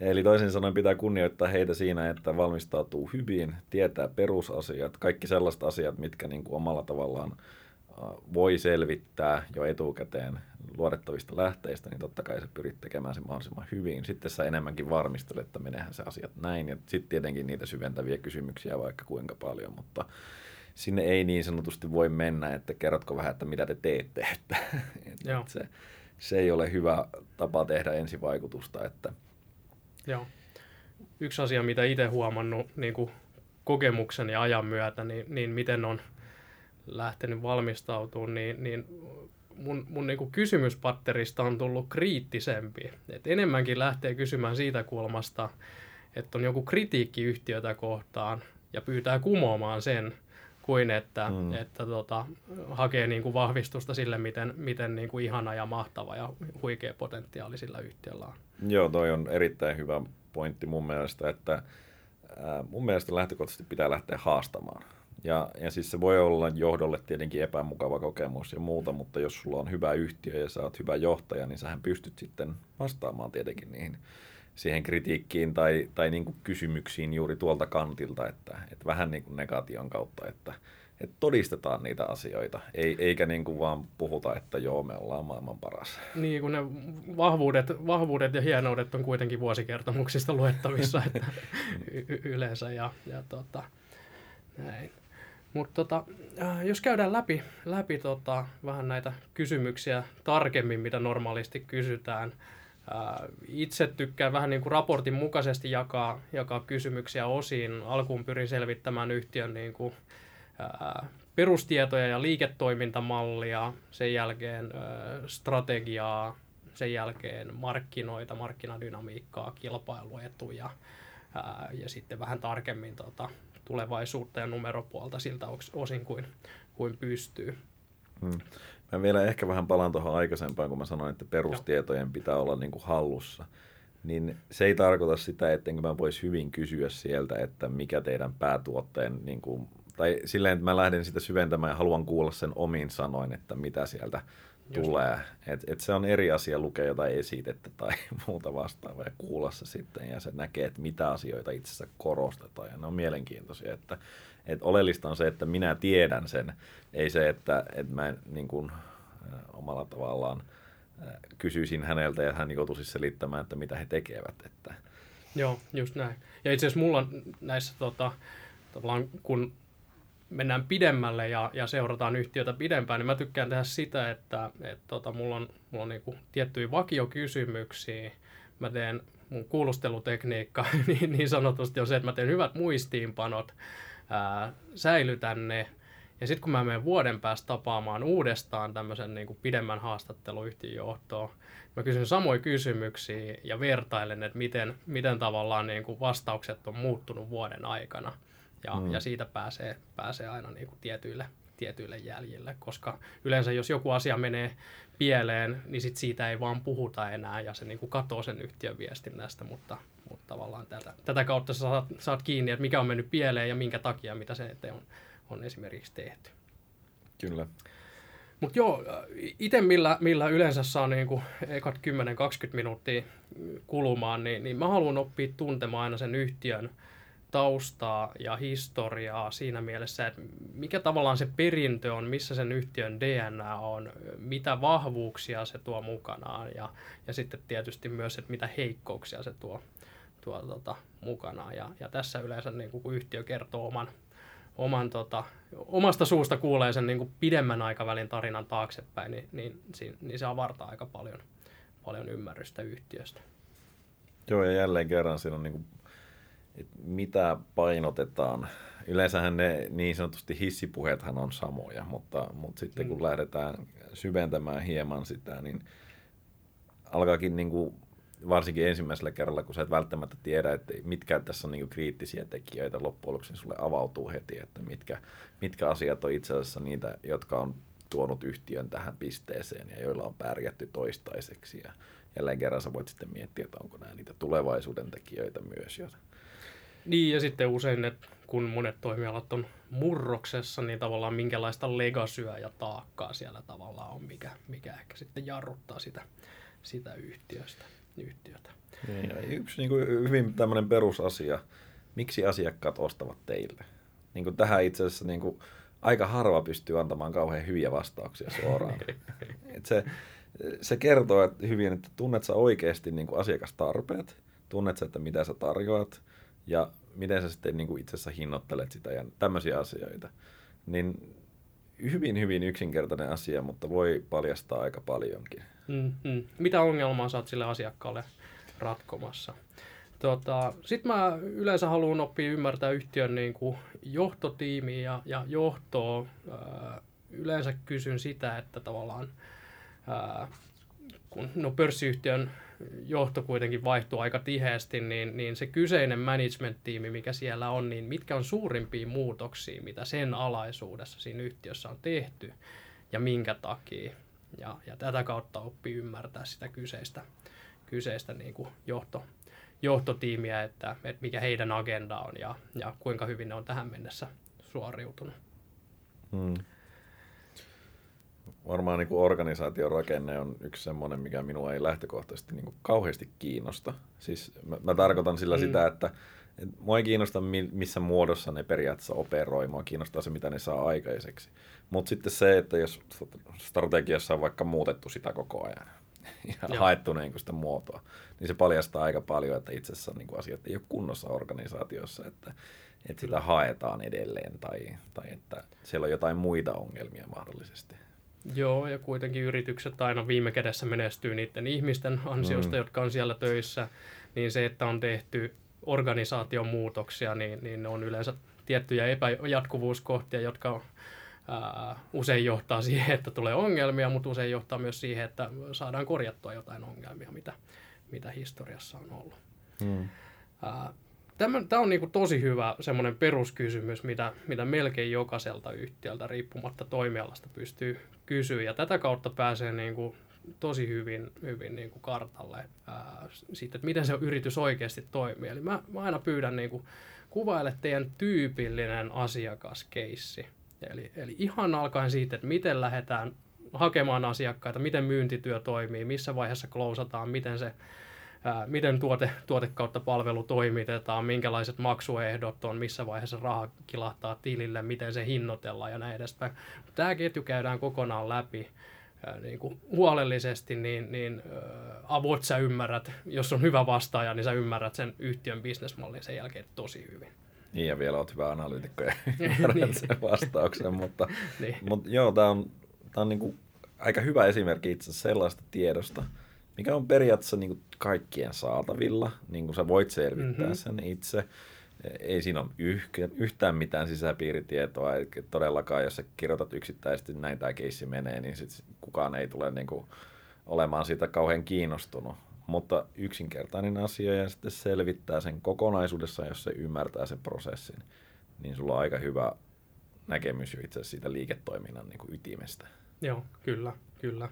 Speaker 2: Eli toisin sanoen pitää kunnioittaa heitä siinä, että valmistautuu hyvin, tietää perusasiat, kaikki sellaiset asiat, mitkä niin kuin omalla tavallaan voi selvittää jo etukäteen luodettavista lähteistä, niin totta kai sä pyrit tekemään sen mahdollisimman hyvin. Sitten sä enemmänkin varmistelet, että menehän se asiat näin. Ja sitten tietenkin niitä syventäviä kysymyksiä vaikka kuinka paljon, mutta sinne ei niin sanotusti voi mennä, että kerrotko vähän, että mitä te teette. Että, että se, se ei ole hyvä tapa tehdä ensivaikutusta. Että...
Speaker 1: Joo. Yksi asia, mitä itse huomannut niin kuin kokemuksen ja ajan myötä, niin, niin miten on lähtenyt valmistautumaan, niin, niin mun, mun niin kuin kysymyspatterista on tullut kriittisempi. Et enemmänkin lähtee kysymään siitä kulmasta, että on joku kritiikki yhtiötä kohtaan ja pyytää kumoamaan sen – kuin että, mm. että tota, hakee niin kuin vahvistusta sille, miten, miten niin kuin ihana ja mahtava ja huikea potentiaali sillä yhtiöllä on.
Speaker 2: Joo, toi on erittäin hyvä pointti mun mielestä, että mun mielestä lähtökohtaisesti pitää lähteä haastamaan. Ja, ja siis se voi olla johdolle tietenkin epämukava kokemus ja muuta, mutta jos sulla on hyvä yhtiö ja sä oot hyvä johtaja, niin sähän pystyt sitten vastaamaan tietenkin niihin siihen kritiikkiin tai, tai niin kuin kysymyksiin juuri tuolta kantilta, että, että vähän niin kuin negaation kautta, että, että todistetaan niitä asioita, Ei, eikä niin kuin vaan puhuta, että joo, me ollaan maailman paras.
Speaker 1: Niin, kun ne vahvuudet, vahvuudet ja hienoudet on kuitenkin vuosikertomuksista luettavissa että y- yleensä ja, ja tota, näin. Mutta tota, äh, jos käydään läpi, läpi tota, vähän näitä kysymyksiä tarkemmin, mitä normaalisti kysytään, itse tykkään vähän niin kuin raportin mukaisesti jakaa, jakaa kysymyksiä osiin. Alkuun pyrin selvittämään yhtiön niin kuin, ää, perustietoja ja liiketoimintamallia, sen jälkeen ää, strategiaa, sen jälkeen markkinoita, markkinadynamiikkaa, kilpailuetuja ää, ja sitten vähän tarkemmin tota, tulevaisuutta ja numeropuolta siltä osin kuin, kuin pystyy.
Speaker 2: Hmm. Mä vielä ehkä vähän palaan tuohon aikaisempaan, kun mä sanoin, että perustietojen pitää olla niin kuin hallussa. Niin se ei tarkoita sitä, ettenkö mä vois hyvin kysyä sieltä, että mikä teidän päätuotteen niin kuin tai silleen, että mä lähden sitä syventämään ja haluan kuulla sen omin sanoin, että mitä sieltä Just tulee. Et, et se on eri asia lukea jotain esitettä tai muuta vastaavaa ja kuulla se sitten ja se näkee, että mitä asioita itse asiassa korostetaan ja ne on mielenkiintoisia. Että, et oleellista on se, että minä tiedän sen, ei se, että, että mä en niin kuin, äh, omalla tavallaan äh, kysyisin häneltä ja hän niin joutuisi selittämään, että mitä he tekevät. Että.
Speaker 1: Joo, just näin. Ja itse asiassa mulla näissä tota, kun mennään pidemmälle ja, ja seurataan yhtiötä pidempään, niin mä tykkään tehdä sitä, että et, tota, mulla on, mulla on niinku tiettyjä vakiokysymyksiä. Mä teen mun kuulustelutekniikka niin, niin sanotusti on se, että mä teen hyvät muistiinpanot, ää, säilytän ne, ja sitten kun mä menen vuoden päästä tapaamaan uudestaan tämmöisen niin pidemmän haastatteluyhtiön johtoon, mä kysyn samoja kysymyksiä ja vertailen, että miten, miten tavallaan niin kuin vastaukset on muuttunut vuoden aikana – ja, mm. ja siitä pääsee, pääsee aina niin kuin tietyille, tietyille jäljille, koska yleensä jos joku asia menee pieleen, niin sit siitä ei vaan puhuta enää ja se niin kuin katoo sen yhtiön viestinnästä, mutta, mutta tavallaan tätä, tätä kautta sä saat, saat kiinni, että mikä on mennyt pieleen ja minkä takia, mitä se eteen on, on esimerkiksi tehty.
Speaker 2: Kyllä.
Speaker 1: Mutta joo, itse millä, millä yleensä saa niinku ekat 10-20 minuuttia kulumaan, niin, niin mä haluan oppia tuntemaan aina sen yhtiön taustaa ja historiaa siinä mielessä, että mikä tavallaan se perintö on, missä sen yhtiön DNA on, mitä vahvuuksia se tuo mukanaan ja, ja sitten tietysti myös, että mitä heikkouksia se tuo, tuo tota, mukanaan. Ja, ja tässä yleensä niin kun yhtiö kertoo oman, oman tota, omasta suusta kuulee sen niin kuin pidemmän aikavälin tarinan taaksepäin, niin, niin, niin, niin se avartaa aika paljon, paljon ymmärrystä yhtiöstä.
Speaker 2: Joo, ja jälleen kerran siinä on niin kuin että mitä painotetaan. Yleensähän ne niin sanotusti hissipuheethan on samoja, mutta, mutta sitten kun mm. lähdetään syventämään hieman sitä, niin alkaakin niin kuin, varsinkin ensimmäisellä kerralla, kun sä et välttämättä tiedä, että mitkä tässä on niin kriittisiä tekijöitä, loppujen lopuksi sulle avautuu heti, että mitkä, mitkä asiat on itse asiassa niitä, jotka on tuonut yhtiön tähän pisteeseen ja joilla on pärjätty toistaiseksi. Ja jälleen kerran sä voit sitten miettiä, että onko nämä niitä tulevaisuuden tekijöitä myös,
Speaker 1: niin, ja sitten usein, että kun monet toimialat on murroksessa, niin tavallaan minkälaista legasyä ja taakkaa siellä tavallaan on, mikä, mikä ehkä sitten jarruttaa sitä, sitä yhtiöstä, yhtiötä.
Speaker 2: Niin, ja yksi niin kuin hyvin tämmöinen perusasia, miksi asiakkaat ostavat teille? Niin kuin tähän itse asiassa niin kuin, aika harva pystyy antamaan kauhean hyviä vastauksia suoraan. Et se, se kertoo että hyvin, että tunnet sä oikeasti niin kuin asiakastarpeet, tunnet sä, että mitä sä tarjoat, ja miten sä sitten niin kuin itse asiassa hinnoittelet sitä ja tämmöisiä asioita. Niin hyvin, hyvin yksinkertainen asia, mutta voi paljastaa aika paljonkin.
Speaker 1: Mm-hmm. Mitä ongelmaa saat sille asiakkaalle ratkomassa? Tota, Sitten mä yleensä haluan oppia ymmärtää yhtiön niin kuin johtotiimiä ja, ja johtoa. Ää, yleensä kysyn sitä, että tavallaan ää, kun no, pörssiyhtiön johto kuitenkin vaihtuu aika tiheästi, niin, niin se kyseinen management-tiimi, mikä siellä on, niin mitkä on suurimpia muutoksia, mitä sen alaisuudessa siinä yhtiössä on tehty ja minkä takia. Ja, ja tätä kautta oppii ymmärtää sitä kyseistä, kyseistä niin kuin johto, johtotiimiä, että, että mikä heidän agenda on ja, ja kuinka hyvin ne on tähän mennessä suoriutunut. Hmm
Speaker 2: varmaan niin kuin organisaation rakenne on yksi semmoinen, mikä minua ei lähtökohtaisesti niin kuin kauheasti kiinnosta. Siis mä, mä tarkoitan sillä mm. sitä, että et mua ei kiinnosta missä muodossa ne periaatteessa operoi, mua kiinnostaa se, mitä ne saa aikaiseksi. Mutta sitten se, että jos strategiassa on vaikka muutettu sitä koko ajan ja Joo. haettu niin sitä muotoa, niin se paljastaa aika paljon, että itse asiassa niin kuin asiat ei ole kunnossa organisaatiossa, että, että sitä haetaan edelleen tai, tai että siellä on jotain muita ongelmia mahdollisesti.
Speaker 1: Joo, ja kuitenkin yritykset aina viime kädessä menestyy niiden ihmisten ansiosta, mm. jotka on siellä töissä, niin se, että on tehty organisaation muutoksia, niin, niin ne on yleensä tiettyjä epäjatkuvuuskohtia, jotka ää, usein johtaa siihen, että tulee ongelmia, mutta usein johtaa myös siihen, että saadaan korjattua jotain ongelmia, mitä, mitä historiassa on ollut. Hmm. Tämä on niin kuin tosi hyvä semmoinen peruskysymys, mitä, mitä melkein jokaiselta yhtiöltä riippumatta toimialasta pystyy kysyä. Ja tätä kautta pääsee niin kuin tosi hyvin, hyvin niin kuin kartalle ää, siitä, että miten se yritys oikeasti toimii. Eli mä, mä aina pyydän niin kuin, kuvaile teidän tyypillinen asiakaskeissi. Eli, eli ihan alkaen siitä, että miten lähdetään hakemaan asiakkaita, miten myyntityö toimii, missä vaiheessa klousataan, miten se ää, miten tuote, tuote kautta palvelu toimitetaan, minkälaiset maksuehdot on, missä vaiheessa raha kilahtaa tilille, miten se hinnoitellaan ja näin edespäin. Tämä ketju käydään kokonaan läpi niin kuin huolellisesti, niin, niin äh, avot sä ymmärrät, jos on hyvä vastaaja, niin sä ymmärrät sen yhtiön bisnesmallin sen jälkeen tosi hyvin.
Speaker 2: Niin, ja vielä oot hyvä analyytikko ja ymmärrät niin. sen vastauksen, mutta, niin. mutta joo, tämä on, tää on niin kuin aika hyvä esimerkki itse asiassa sellaista tiedosta, mikä on periaatteessa niin kuin kaikkien saatavilla, niin kuin sä voit selvittää mm-hmm. sen itse. Ei siinä ole yhtään mitään sisäpiiritietoa, eli todellakaan jos sä kirjoitat yksittäisesti näin tämä keissi menee, niin sit kukaan ei tule niin kuin olemaan siitä kauhean kiinnostunut. Mutta yksinkertainen asia ja sitten selvittää sen kokonaisuudessa, jos se ymmärtää sen prosessin, niin sulla on aika hyvä näkemys itse siitä liiketoiminnan niin kuin ytimestä.
Speaker 1: Joo, kyllä, kyllä.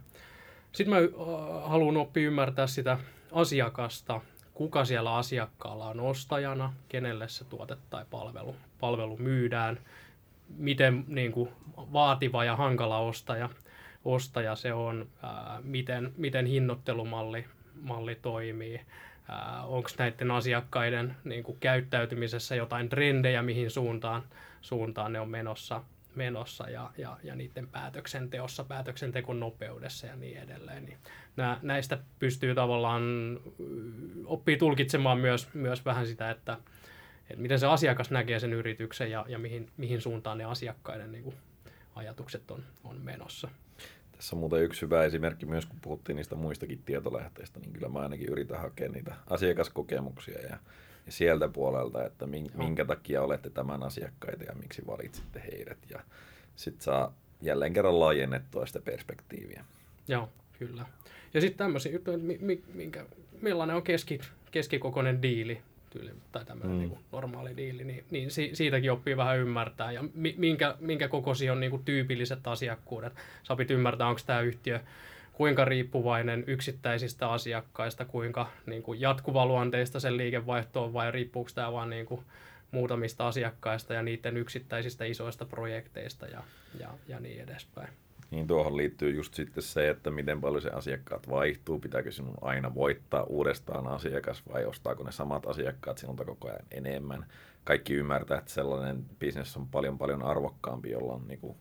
Speaker 1: Sitten mä haluan oppia ymmärtää sitä asiakasta, kuka siellä asiakkaalla on ostajana, kenelle se tuote tai palvelu, palvelu myydään, miten niin kuin, vaativa ja hankala ostaja, ostaja se on, ää, miten, miten hinnoittelumalli malli toimii, onko näiden asiakkaiden niin kuin, käyttäytymisessä jotain trendejä, mihin suuntaan, suuntaan ne on menossa, menossa ja, ja, ja niiden päätöksenteossa, päätöksentekon nopeudessa ja niin edelleen. Niin nää, näistä pystyy tavallaan, oppii tulkitsemaan myös, myös vähän sitä, että, että miten se asiakas näkee sen yrityksen ja, ja mihin, mihin suuntaan ne asiakkaiden niin kuin, ajatukset on, on menossa.
Speaker 2: Tässä on muuten yksi hyvä esimerkki myös, kun puhuttiin niistä muistakin tietolähteistä, niin kyllä mä ainakin yritän hakea niitä asiakaskokemuksia ja sieltä puolelta, että minkä takia olette tämän asiakkaita ja miksi valitsitte heidät. Ja sitten saa jälleen kerran laajennettua sitä perspektiiviä.
Speaker 1: Joo, kyllä. Ja sitten tämmöisiä juttuja, minkä, millainen on keski, keskikokoinen diili tyyli, tai tämmöinen mm. niin normaali diili, niin, niin si, siitäkin oppii vähän ymmärtää. Ja minkä, minkä kokoisia on niin kuin tyypilliset asiakkuudet. Sä opit ymmärtää, onko tämä yhtiö kuinka riippuvainen yksittäisistä asiakkaista, kuinka niin kuin jatkuvaluonteista sen liikevaihto on vai riippuuko tämä vain niin kuin muutamista asiakkaista ja niiden yksittäisistä isoista projekteista ja, ja, ja niin edespäin.
Speaker 2: Niin tuohon liittyy just sitten se, että miten paljon se asiakkaat vaihtuu, pitääkö sinun aina voittaa uudestaan asiakas vai ostaako ne samat asiakkaat sinulta koko ajan enemmän. Kaikki ymmärtää, että sellainen bisnes on paljon paljon arvokkaampi, jolla on niin kuin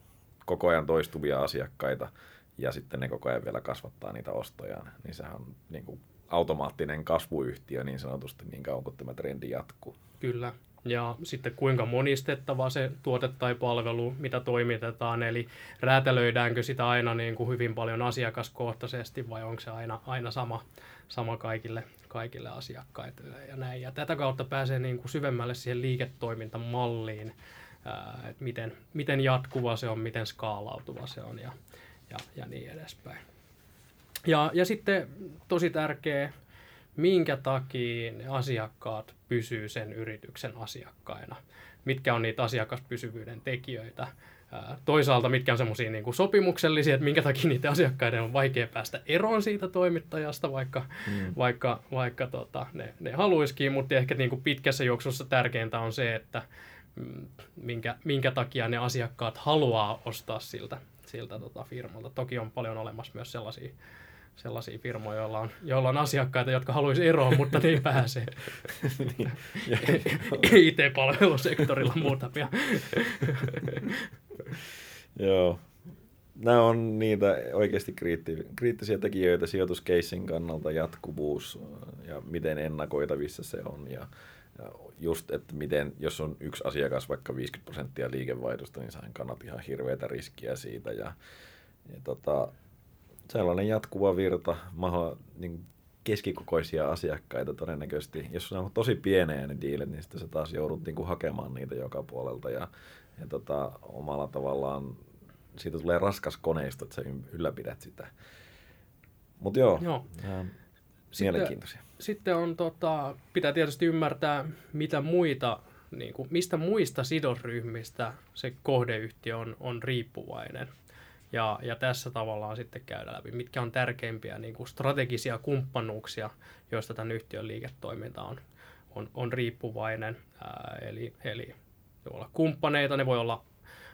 Speaker 2: koko ajan toistuvia asiakkaita ja sitten ne koko ajan vielä kasvattaa niitä ostojaan, niin sehän on niin kuin automaattinen kasvuyhtiö niin sanotusti niin kauan kuin tämä trendi jatkuu.
Speaker 1: Kyllä. Ja sitten kuinka monistettava se tuote tai palvelu, mitä toimitetaan, eli räätälöidäänkö sitä aina niin kuin hyvin paljon asiakaskohtaisesti vai onko se aina, aina sama, sama kaikille, kaikille asiakkaille ja näin. Ja tätä kautta pääsee niin kuin syvemmälle siihen liiketoimintamalliin, että miten, miten jatkuva se on, miten skaalautuva se on ja, ja, ja niin edespäin. Ja, ja sitten tosi tärkeä, minkä takia ne asiakkaat pysyy sen yrityksen asiakkaina. Mitkä on niitä asiakaspysyvyyden tekijöitä. Toisaalta mitkä on semmoisia niin sopimuksellisia, että minkä takia niiden asiakkaiden on vaikea päästä eroon siitä toimittajasta, vaikka, mm. vaikka, vaikka tota, ne, ne haluisikin, mutta ehkä niin kuin pitkässä juoksussa tärkeintä on se, että mm, minkä, minkä takia ne asiakkaat haluaa ostaa siltä, siltä tota firmalta. Toki on paljon olemassa myös sellaisia, sellaisia firmoja, joilla on, joilla on asiakkaita, jotka haluaisi eroa, mutta ne ei pääse. niin. IT-palvelusektorilla muutamia.
Speaker 2: Joo. Nämä on niitä oikeasti kriittisiä tekijöitä sijoituskeissin kannalta, jatkuvuus ja miten ennakoitavissa se on. Ja just, että miten, jos on yksi asiakas vaikka 50 prosenttia liikevaihdosta, niin sain kannat ihan hirveätä riskiä siitä. Ja, ja tota, sellainen jatkuva virta, maha, niin keskikokoisia asiakkaita todennäköisesti. Jos on tosi pienejä ne diilit, niin sitten sä taas joudut niin kuin hakemaan niitä joka puolelta ja, ja tota, omalla tavallaan siitä tulee raskas koneisto, että sä ylläpidät sitä. Mutta joo,
Speaker 1: Joo.
Speaker 2: ää,
Speaker 1: Sitten-
Speaker 2: mielenkiintoisia.
Speaker 1: Sitten on, tota, pitää tietysti ymmärtää, mitä muita, niin kuin, mistä muista sidosryhmistä se kohdeyhtiö on, on riippuvainen. Ja, ja tässä tavallaan sitten käydä läpi, mitkä on tärkeimpiä niin kuin strategisia kumppanuuksia, joista tämän yhtiön liiketoiminta on, on, on riippuvainen. Ää, eli, eli ne voi olla kumppaneita, ne voi olla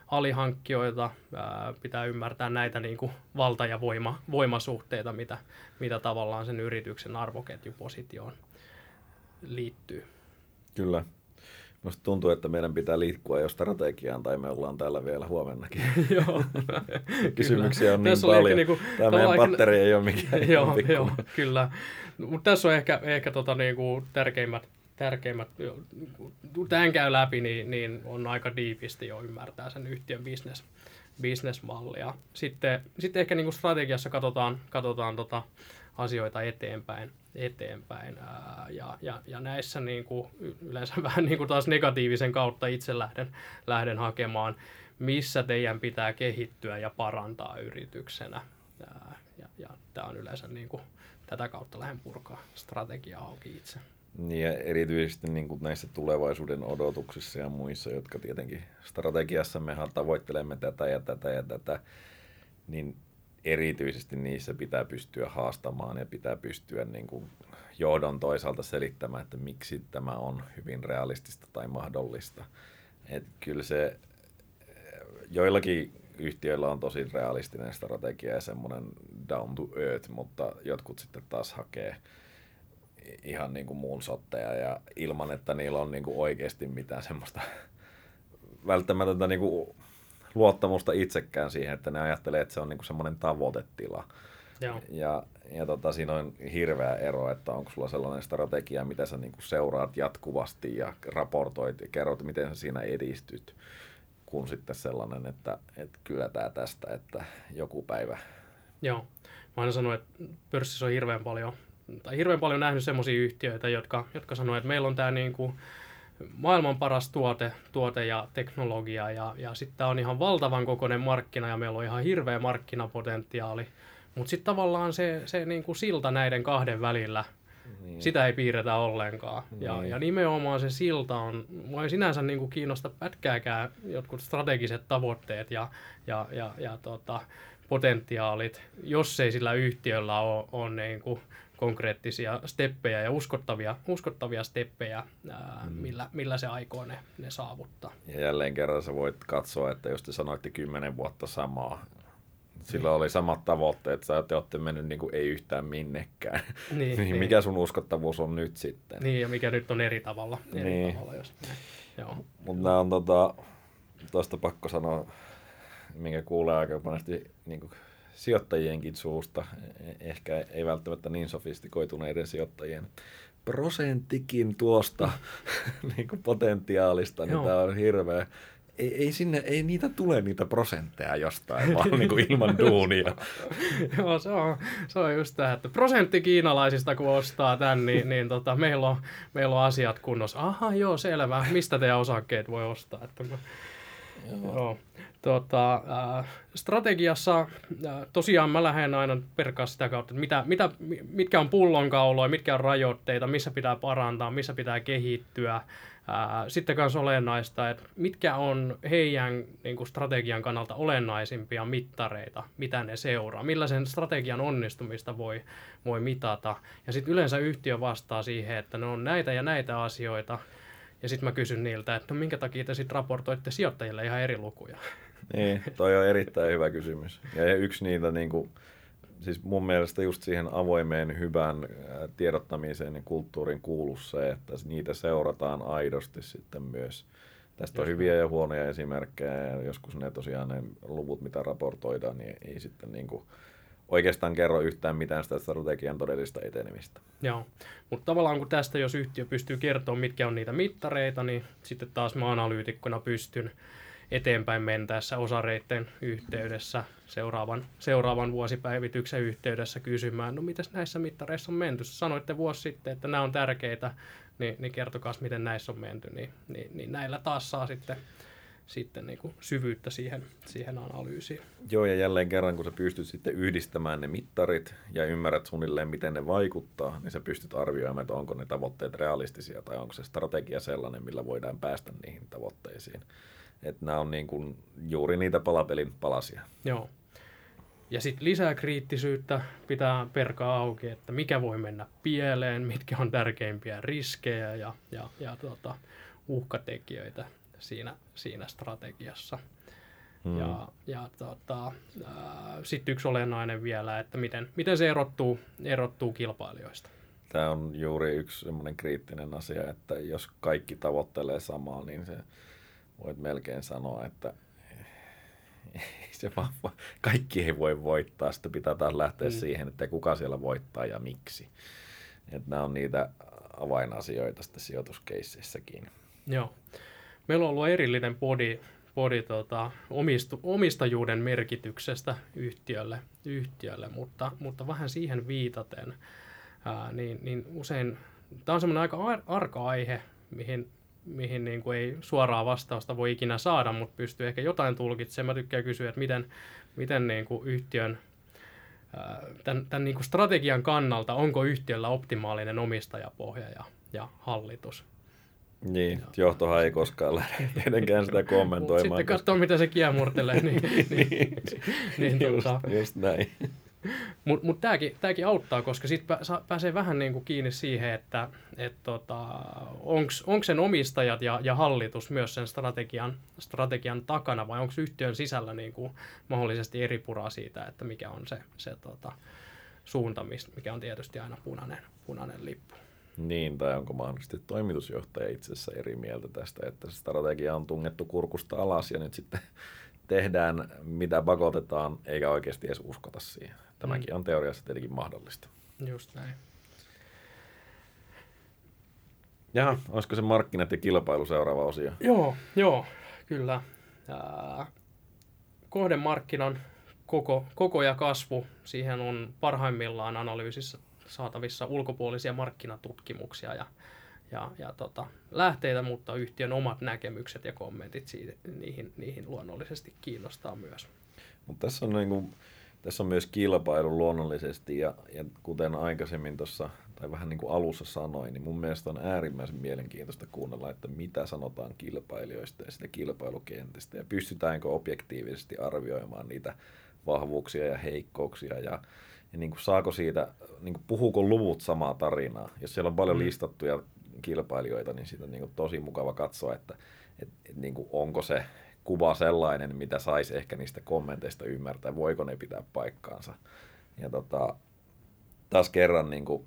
Speaker 1: alihankkijoita, ää, pitää ymmärtää näitä niin kuin valta- ja voima, voimasuhteita, mitä, mitä tavallaan sen yrityksen arvoketjupositioon liittyy.
Speaker 2: Kyllä. Musta tuntuu, että meidän pitää liikkua jo strategiaan, tai me ollaan täällä vielä huomennakin.
Speaker 1: Joo.
Speaker 2: Kysymyksiä on niin
Speaker 1: Tässä
Speaker 2: paljon.
Speaker 1: niinku-
Speaker 2: Tämä meidän
Speaker 1: ehkä-
Speaker 2: patteri ei ole mikään
Speaker 1: joo, joo, kyllä. Mutta tässä on ehkä, ehkä tota niinku tärkeimmät, tärkeimmät, kun tämän käy läpi, niin, niin on aika diipisti jo ymmärtää sen yhtiön business, businessmallia. Sitten, sitten ehkä niinku strategiassa katsotaan, katsotaan tota asioita eteenpäin, eteenpäin. Ää, ja, ja, ja, näissä niinku yleensä vähän niinku taas negatiivisen kautta itse lähden, lähden hakemaan, missä teidän pitää kehittyä ja parantaa yrityksenä. Ää, ja, ja tämä on yleensä niin kuin, tätä kautta lähden purkaa strategiaa auki itse.
Speaker 2: Niin ja erityisesti niin kuin näissä tulevaisuuden odotuksissa ja muissa, jotka tietenkin strategiassa mehän tavoittelemme tätä ja tätä ja tätä, niin erityisesti niissä pitää pystyä haastamaan ja pitää pystyä niin kuin johdon toisaalta selittämään, että miksi tämä on hyvin realistista tai mahdollista. Et kyllä se joillakin yhtiöillä on tosi realistinen strategia ja semmoinen down to earth, mutta jotkut sitten taas hakee ihan niin kuin muun sotteja ja ilman, että niillä on niin kuin oikeasti mitään semmoista välttämätöntä niin kuin luottamusta itsekään siihen, että ne ajattelee, että se on niin kuin semmoinen tavoitetila.
Speaker 1: Joo.
Speaker 2: Ja, ja tota, siinä on hirveä ero, että onko sulla sellainen strategia, mitä sä niinku seuraat jatkuvasti ja raportoit ja kerrot, miten sä siinä edistyt, kun sitten sellainen, että, että kyllä tämä tästä, että joku päivä.
Speaker 1: Joo. Mä aina sanon, että pörssissä on hirveän paljon, tai hirveän paljon nähnyt semmoisia yhtiöitä, jotka, jotka sanoo, että meillä on tämä niin kuin maailman paras tuote, tuote ja teknologia, ja, ja sitten tämä on ihan valtavan kokoinen markkina, ja meillä on ihan hirveä markkinapotentiaali. Mutta sitten tavallaan se, se niin kuin silta näiden kahden välillä,
Speaker 2: Niin.
Speaker 1: sitä ei piirretä ollenkaan. Ja,
Speaker 2: Niin.
Speaker 1: ja nimenomaan se silta on, mua ei sinänsä niin kuin kiinnosta pätkääkään jotkut strategiset tavoitteet ja, ja, ja, ja tota, potentiaalit, jos ei sillä yhtiöllä ole, ole niin kuin konkreettisia steppejä ja uskottavia, uskottavia steppejä, ää,
Speaker 2: Mm.
Speaker 1: millä, millä se aikoo ne, ne saavuttaa.
Speaker 2: Ja jälleen kerran sä voit katsoa, että jos te sanoitte kymmenen vuotta samaa, sillä oli samat tavoitteet, sä te olette mennyt niin kuin ei yhtään minnekään.
Speaker 1: Niin,
Speaker 2: niin, mikä sun uskottavuus on nyt sitten?
Speaker 1: Niin, ja mikä nyt on eri tavalla. Eri
Speaker 2: Niin.
Speaker 1: tavalla jos.
Speaker 2: Mutta nämä on tota, tuosta pakko sanoa, minkä kuulee aika monesti niin kuin sijoittajienkin suusta, e- ehkä ei välttämättä niin sofistikoituneiden sijoittajien. Prosenttikin tuosta niin kuin potentiaalista, niin
Speaker 1: Joo.
Speaker 2: tämä on hirveä. Ei, ei, sinne, ei niitä tule niitä prosentteja jostain, vaan niin kuin ilman duunia.
Speaker 1: Joo, se on, se on just tämä, että prosentti kiinalaisista kun ostaa tämän, niin, niin tota, meillä, on, meillä on asiat kunnossa. Aha, joo, selvä. Mistä teidän osakkeet voi ostaa? Että mä, joo. Tota, äh, strategiassa äh, tosiaan mä lähden aina perkaa sitä kautta, että mitä, mitä, mi- mitkä on pullonkauloja, mitkä on rajoitteita, missä pitää parantaa, missä pitää kehittyä. Ää, Sitten myös olennaista, että mitkä on heidän niin kuin strategian kannalta olennaisimpia mittareita, mitä ne seuraa, millaisen strategian onnistumista voi, voi mitata. Ja sitten yleensä yhtiö vastaa siihen, että ne on näitä ja näitä asioita. Ja sitten mä kysyn niiltä, että no minkä takia te sitten raportoitte sijoittajille ihan eri lukuja.
Speaker 2: Niin, toi on erittäin hyvä kysymys. Ja yksi niitä, niin kuin, siis mun mielestä just siihen avoimeen hyvän ää, tiedottamiseen ja kulttuurin kuuluu se, että niitä seurataan aidosti sitten myös. Tästä on hyviä ja huonoja esimerkkejä ja joskus ne tosiaan ne luvut, mitä raportoidaan, niin ei sitten niin kuin oikeastaan kerro yhtään mitään sitä strategian todellista etenemistä.
Speaker 1: Joo, mutta tavallaan kun tästä, jos yhtiö pystyy kertomaan, mitkä on niitä mittareita, niin sitten taas mä analyytikkona pystyn eteenpäin mentäessä osareiden yhteydessä seuraavan, seuraavan vuosipäivityksen yhteydessä kysymään, no mitäs näissä mittareissa on menty? Sanoitte vuosi sitten, että nämä on tärkeitä, niin, niin kertokaa, miten näissä on menty. Niin, niin, niin näillä taas saa sitten, sitten niin kuin syvyyttä siihen, siihen analyysiin.
Speaker 2: Joo, ja jälleen kerran, kun sä pystyt sitten yhdistämään ne mittarit ja ymmärrät suunnilleen, miten ne vaikuttaa, niin sä pystyt arvioimaan, että onko ne tavoitteet realistisia tai onko se strategia sellainen, millä voidaan päästä niihin tavoitteisiin. Että nämä on niin kuin juuri niitä palapelin palasia.
Speaker 1: Joo. Ja sitten lisää kriittisyyttä pitää perkaa auki, että mikä voi mennä pieleen, mitkä on tärkeimpiä riskejä ja, ja, ja tota, uhkatekijöitä siinä, siinä strategiassa. Hmm. Ja, ja tota, sitten yksi olennainen vielä, että miten, miten se erottuu, erottuu kilpailijoista.
Speaker 2: Tämä on juuri yksi semmoinen kriittinen asia, että jos kaikki tavoittelee samaa, niin se voit melkein sanoa, että se vaan, kaikki ei voi voittaa. Sitten pitää taas lähteä hmm. siihen, että kuka siellä voittaa ja miksi. Että nämä on niitä avainasioita sitten sijoituskeisseissäkin.
Speaker 1: Joo. Meillä on ollut erillinen podi, podi tota, omistu, omistajuuden merkityksestä yhtiölle, yhtiölle mutta, mutta vähän siihen viitaten, ää, niin, niin usein tämä on semmoinen aika ar- arka aihe, mihin, mihin niin kuin ei suoraa vastausta voi ikinä saada, mutta pystyy ehkä jotain tulkitsemaan. Mä tykkään kysyä, että miten, miten niin kuin yhtiön tämän, tämän niin kuin strategian kannalta, onko yhtiöllä optimaalinen omistajapohja ja, ja hallitus.
Speaker 2: Niin, johtohan ei koskaan lähde tietenkään sitä kommentoimaan.
Speaker 1: Sitten katsoo, mitä se kiemurtelee. niin, niin, niin, niin,
Speaker 2: just, tota, just näin.
Speaker 1: Mutta mut tämäkin, auttaa, koska sitten pääsee vähän niinku kiinni siihen, että et tota, onko sen omistajat ja, ja hallitus myös sen strategian, strategian takana vai onko yhtiön sisällä niinku mahdollisesti eri puraa siitä, että mikä on se, se tota, suunta, mikä on tietysti aina punainen, punainen lippu.
Speaker 2: Niin, tai onko mahdollisesti toimitusjohtaja itse asiassa eri mieltä tästä, että se strategia on tungettu kurkusta alas ja nyt sitten tehdään mitä pakotetaan, eikä oikeasti edes uskota siihen. Tämäkin mm. on teoriassa tietenkin mahdollista.
Speaker 1: Just näin.
Speaker 2: Jaha, olisiko se markkinat ja kilpailu seuraava osio?
Speaker 1: Joo, joo, kyllä. Ää, kohdemarkkinan koko, koko ja kasvu, siihen on parhaimmillaan analyysissä saatavissa ulkopuolisia markkinatutkimuksia ja, ja, ja tota, lähteitä, mutta yhtiön omat näkemykset ja kommentit siitä, niihin, niihin luonnollisesti kiinnostaa myös.
Speaker 2: Mutta tässä on, niin kuin, tässä on myös kilpailu luonnollisesti ja, ja kuten aikaisemmin tuossa tai vähän niin kuin alussa sanoin, niin mun mielestä on äärimmäisen mielenkiintoista kuunnella, että mitä sanotaan kilpailijoista ja sitä kilpailukentistä ja pystytäänkö objektiivisesti arvioimaan niitä vahvuuksia ja heikkouksia ja ja niin kuin saako siitä, niin kuin puhuuko luvut samaa tarinaa. Jos siellä on paljon mm. listattuja kilpailijoita, niin siitä on niin kuin tosi mukava katsoa, että et, et niin kuin onko se kuva sellainen, mitä saisi ehkä niistä kommenteista ymmärtää, voiko ne pitää paikkaansa. Ja tota, taas kerran niin kuin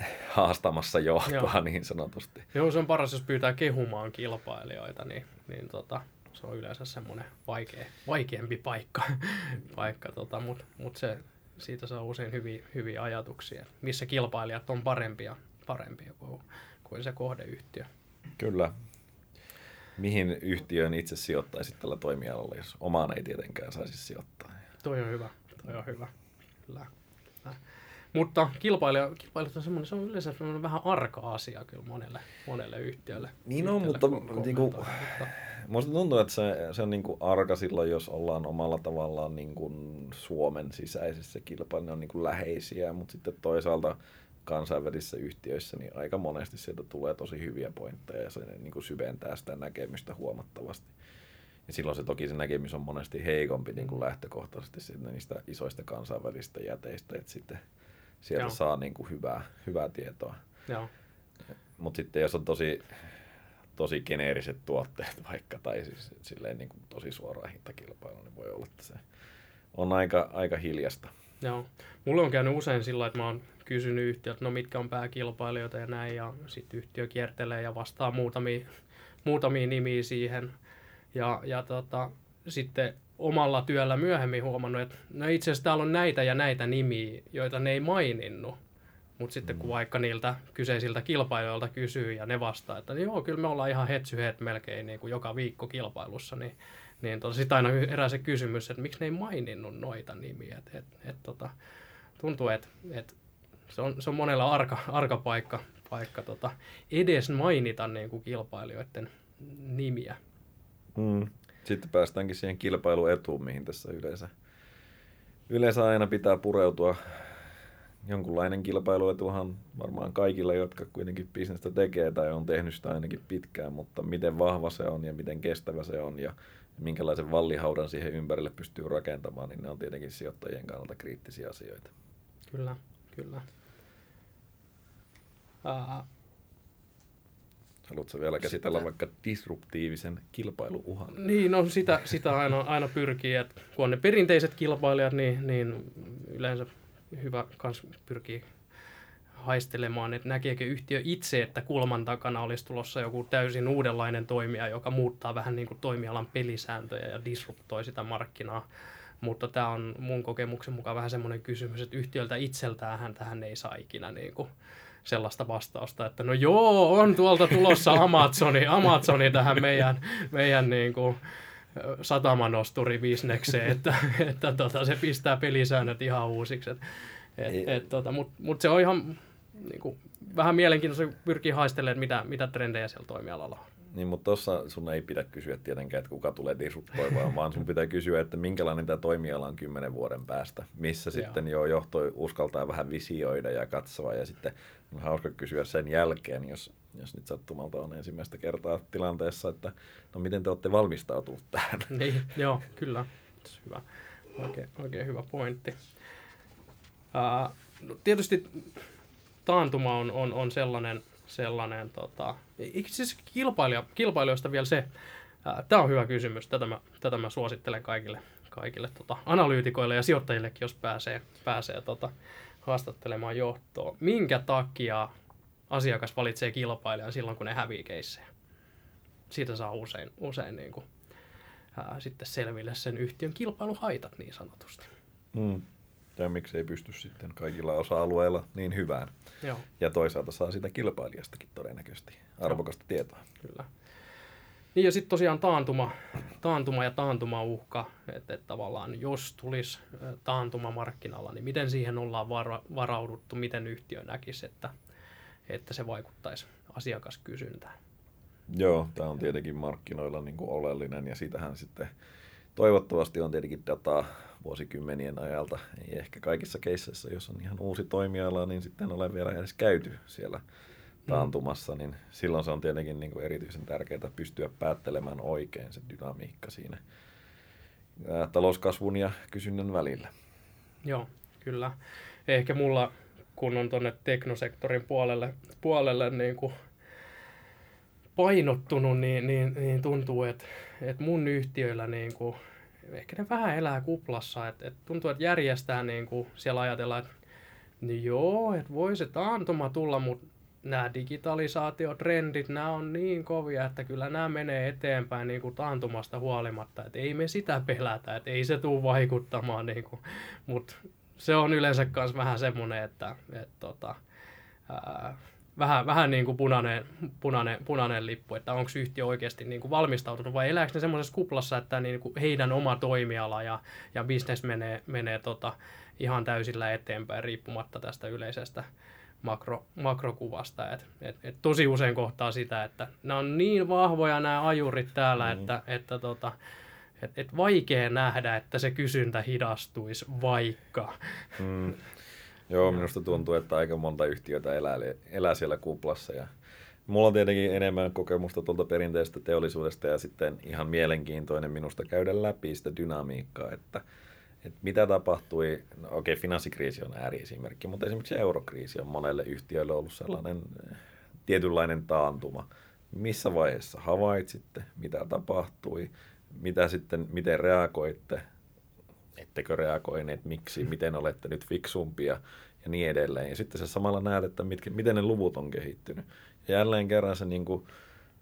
Speaker 2: haastamassa johtoa Joo. niin sanotusti.
Speaker 1: Joo, se on paras, jos pyytää kehumaan kilpailijoita, niin, niin tota, se on yleensä semmoinen vaikea, vaikeampi paikka, paikka tota, mutta mut se, siitä saa usein hyviä, hyviä ajatuksia, missä kilpailijat on parempia, parempia kuin, kuin se kohdeyhtiö.
Speaker 2: Kyllä. Mihin yhtiön itse sijoittaisi tällä toimialalla, jos omaan ei tietenkään saisi sijoittaa?
Speaker 1: Toi on hyvä, toi on hyvä. Kyllä. Kyllä. Mutta kilpailija, kilpailijat on semmoinen, se on yleensä semmoinen vähän arka asia kyllä monelle, monelle yhtiölle.
Speaker 2: Niin on, mutta, niin kuin, Musta tuntuu, että se, se on niin kuin arka silloin, jos ollaan omalla tavallaan niin kuin Suomen sisäisessä kilpailussa, ne on niin kuin läheisiä, mutta sitten toisaalta kansainvälisissä yhtiöissä, niin aika monesti sieltä tulee tosi hyviä pointteja ja se niin kuin syventää sitä näkemystä huomattavasti. Ja silloin se toki se näkemys on monesti heikompi niin kuin lähtökohtaisesti sitten niistä isoista kansainvälisistä jäteistä, että sitten sieltä Joo. saa niin kuin hyvää, hyvää tietoa. Mutta sitten jos on tosi tosi geneeriset tuotteet vaikka, tai siis silleen niin kuin tosi suoraan hintakilpailu, niin voi olla, että se on aika, aika hiljasta.
Speaker 1: Joo. Mulle on käynyt usein sillä, että mä oon kysynyt yhtiöltä, no mitkä on pääkilpailijoita ja näin, ja sitten yhtiö kiertelee ja vastaa muutamia, muutamia nimiä siihen. Ja, ja tota, sitten omalla työllä myöhemmin huomannut, että no itse asiassa täällä on näitä ja näitä nimiä, joita ne ei maininnut. Mutta sitten kun mm. vaikka niiltä kyseisiltä kilpailijoilta kysyy ja ne vastaa, että niin joo, kyllä me ollaan ihan hetsyhet melkein niin kuin joka viikko kilpailussa, niin, niin tota, sitten aina herää se kysymys, että miksi ne ei maininnut noita nimiä. Et, et, et, tota, tuntuu, että et se, on, se on monella arka, arka paikka, paikka tota, edes mainita niin kuin kilpailijoiden nimiä.
Speaker 2: Mm. Sitten päästäänkin siihen kilpailuetuun, mihin tässä yleensä, yleensä aina pitää pureutua. Jonkunlainen kilpailuetuhan varmaan kaikilla, jotka kuitenkin bisnestä tekee tai on tehnyt sitä ainakin pitkään, mutta miten vahva se on ja miten kestävä se on ja minkälaisen vallihaudan siihen ympärille pystyy rakentamaan, niin ne on tietenkin sijoittajien kannalta kriittisiä asioita.
Speaker 1: Kyllä, kyllä.
Speaker 2: Haluatko vielä käsitellä sitä. vaikka disruptiivisen kilpailuuhan?
Speaker 1: Niin, no sitä, sitä aina, aina pyrkii, että kun on ne perinteiset kilpailijat, niin, niin yleensä hyvä kans pyrkii haistelemaan, että näkeekö yhtiö itse, että kulman takana olisi tulossa joku täysin uudenlainen toimija, joka muuttaa vähän niin kuin toimialan pelisääntöjä ja disruptoi sitä markkinaa. Mutta tämä on mun kokemuksen mukaan vähän semmoinen kysymys, että yhtiöltä itseltään tähän ei saa ikinä niin kuin sellaista vastausta, että no joo, on tuolta tulossa Amazoni, Amazoni tähän meidän, meidän niin kuin satamanosturi-bisnekseen, että, että tota, se pistää pelisäännöt ihan uusiksi. Et, et, et, tota, Mutta mut se on ihan niin kuin, vähän mielenkiintoista pyrkii haistelemaan, mitä, mitä trendejä siellä toimialalla on.
Speaker 2: Niin, mutta tuossa sun ei pidä kysyä tietenkään, että kuka tulee disruptoimaan, vaan sun pitää kysyä, että minkälainen tämä toimiala on kymmenen vuoden päästä, missä sitten jo johto uskaltaa vähän visioida ja katsoa ja sitten on hauska kysyä sen jälkeen, jos, jos nyt sattumalta on ensimmäistä kertaa tilanteessa, että no miten te olette valmistautuneet tähän?
Speaker 1: Niin, joo, kyllä. Hyvä. Oikein, oikein hyvä pointti. Uh, no tietysti taantuma on, on, on sellainen, sellainen tota, siis kilpailija, kilpailijoista vielä se, tämä on hyvä kysymys, tätä mä, tätä mä suosittelen kaikille, kaikille tota, analyytikoille ja sijoittajillekin, jos pääsee, pääsee tota, haastattelemaan johtoa. Minkä takia asiakas valitsee kilpailijan silloin, kun ne hävii keissejä? Siitä saa usein, usein niin kuin, ää, sitten selville sen yhtiön kilpailuhaitat niin sanotusti.
Speaker 2: Mm ja miksei pysty sitten kaikilla osa-alueilla niin hyvään. Joo. Ja toisaalta saa sitä kilpailijastakin todennäköisesti arvokasta Joo. tietoa.
Speaker 1: Kyllä. Niin ja sitten tosiaan taantuma, taantuma ja taantuma uhka, että et tavallaan jos tulisi taantuma markkinalla, niin miten siihen ollaan vara, varauduttu, miten yhtiö näkisi, että, että se vaikuttaisi asiakaskysyntään.
Speaker 2: Joo, tämä on tietenkin markkinoilla niin kuin oleellinen ja sitähän sitten toivottavasti on tietenkin dataa vuosikymmenien ajalta. Ei ehkä kaikissa keisseissä, jos on ihan uusi toimiala, niin sitten ole vielä edes käyty siellä taantumassa, niin silloin se on tietenkin niin kuin erityisen tärkeää pystyä päättelemään oikein se dynamiikka siinä talouskasvun ja kysynnän välillä.
Speaker 1: Joo, kyllä. Ehkä mulla, kun on tuonne teknosektorin puolelle, puolelle niin kuin painottunut, niin, niin, niin tuntuu, että, että mun yhtiöillä niin kuin ehkä ne vähän elää kuplassa, että et tuntuu, että järjestää niin kuin siellä ajatellaan, että no joo, että voi se taantuma tulla, mutta nämä digitalisaatiotrendit, nämä on niin kovia, että kyllä nämä menee eteenpäin niin kuin taantumasta huolimatta, että ei me sitä pelätä, että ei se tule vaikuttamaan, niin kuin, mutta se on yleensä myös vähän semmoinen, että, että tota, ää, vähän, vähän niin kuin punainen, punainen, punainen lippu, että onko yhtiö oikeasti niin kuin valmistautunut vai elääkö ne semmoisessa kuplassa, että niin kuin heidän oma toimiala ja, ja bisnes menee, menee tota ihan täysillä eteenpäin riippumatta tästä yleisestä makro, makrokuvasta. Et, et, et tosi usein kohtaa sitä, että nämä on niin vahvoja nämä ajurit täällä, mm. että, että tota, et, et vaikea nähdä, että se kysyntä hidastuisi vaikka. Mm.
Speaker 2: Joo, minusta tuntuu, että aika monta yhtiötä elää, elää siellä kuplassa. Ja mulla on tietenkin enemmän kokemusta tuolta perinteisestä teollisuudesta ja sitten ihan mielenkiintoinen minusta käydä läpi sitä dynamiikkaa, että, että mitä tapahtui, no okei, okay, finanssikriisi on ääriesimerkki, mutta esimerkiksi eurokriisi on monelle yhtiölle ollut sellainen eh, tietynlainen taantuma. Missä vaiheessa havaitsitte, mitä tapahtui, mitä sitten, miten reagoitte, ettekö reagoineet, miksi, miten olette nyt fiksumpia? Ja niin edelleen. Ja sitten se samalla näet, että mitkä, miten ne luvut on kehittynyt. Ja jälleen kerran se, niin kuin,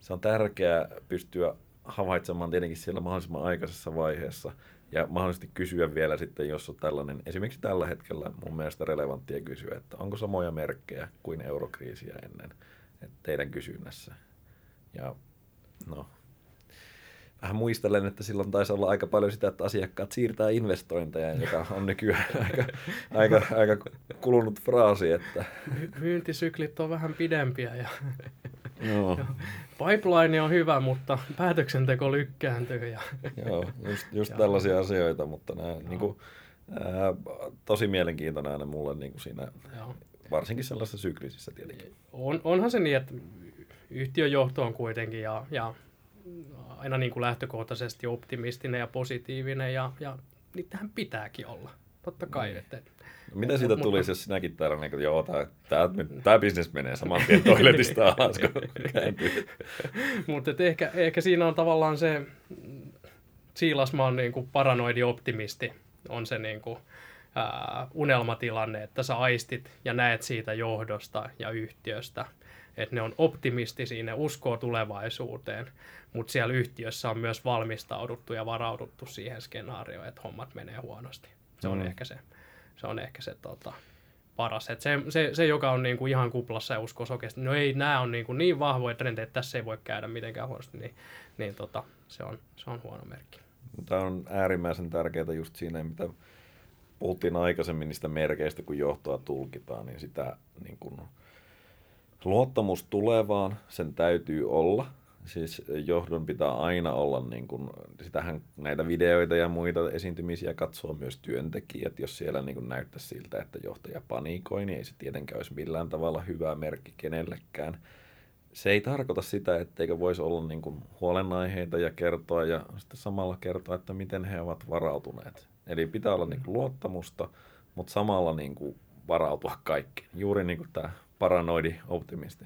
Speaker 2: se on tärkeää pystyä havaitsemaan tietenkin siellä mahdollisimman aikaisessa vaiheessa ja mahdollisesti kysyä vielä sitten, jos on tällainen, esimerkiksi tällä hetkellä mun mielestä relevanttia kysyä, että onko samoja merkkejä kuin eurokriisiä ennen että teidän kysynnässä. Ja no, vähän muistelen, että silloin taisi olla aika paljon sitä, että asiakkaat siirtää investointeja, joka on nykyään aika, aika, aika kulunut fraasi. Että...
Speaker 1: Myyntisyklit on vähän pidempiä. Ja...
Speaker 2: Joo.
Speaker 1: Pipeline on hyvä, mutta päätöksenteko lykkääntyy. Ja...
Speaker 2: Joo, just, just tällaisia asioita, mutta nämä, niin kuin, ää, tosi mielenkiintoinen aina mulle niin kuin siinä, Joo. varsinkin sellaisessa syklisissä tietenkin.
Speaker 1: On, onhan se niin, että yhtiön johto on kuitenkin ja, ja aina niin kuin lähtökohtaisesti optimistinen ja positiivinen ja, ja niitähän pitääkin olla. Totta kai. Niin. Että,
Speaker 2: mitä siitä mutta, tulisi, jos sinäkin täällä, niin kuin, joo, tämä, tämä, tämä bisnes menee saman tien toiletista alas, kun kääntyy.
Speaker 1: mutta ehkä, ehkä siinä on tavallaan se, Siilasmaan niin kuin paranoidi optimisti on se niin kuin, ää, unelmatilanne, että sä aistit ja näet siitä johdosta ja yhtiöstä, että ne on optimistisia, ne uskoo tulevaisuuteen, mutta siellä yhtiössä on myös valmistauduttu ja varauduttu siihen skenaarioon, että hommat menee huonosti. Se on mm. ehkä se, se, on ehkä se tota, paras. Et se, se, se, joka on niinku ihan kuplassa ja uskoo oikeasti, no ei, nämä on niinku niin vahvoja trendeja, että tässä ei voi käydä mitenkään huonosti, niin, niin tota, se, on, se on huono merkki.
Speaker 2: Tämä on äärimmäisen tärkeää just siinä, mitä puhuttiin aikaisemmin niistä merkeistä, kun johtoa tulkitaan, niin sitä niin kun, luottamus tulevaan, sen täytyy olla. Siis johdon pitää aina olla, niin kun, sitähän näitä videoita ja muita esiintymisiä katsoo myös työntekijät. Jos siellä niin kun näyttää siltä, että johtaja panikoi, niin ei se tietenkään olisi millään tavalla hyvä merkki kenellekään. Se ei tarkoita sitä, etteikö voisi olla niin kun huolenaiheita ja kertoa ja sitten samalla kertoa, että miten he ovat varautuneet. Eli pitää olla niin luottamusta, mutta samalla niin kuin varautua kaikkeen. Juuri niin kuin tämä paranoidi optimisti.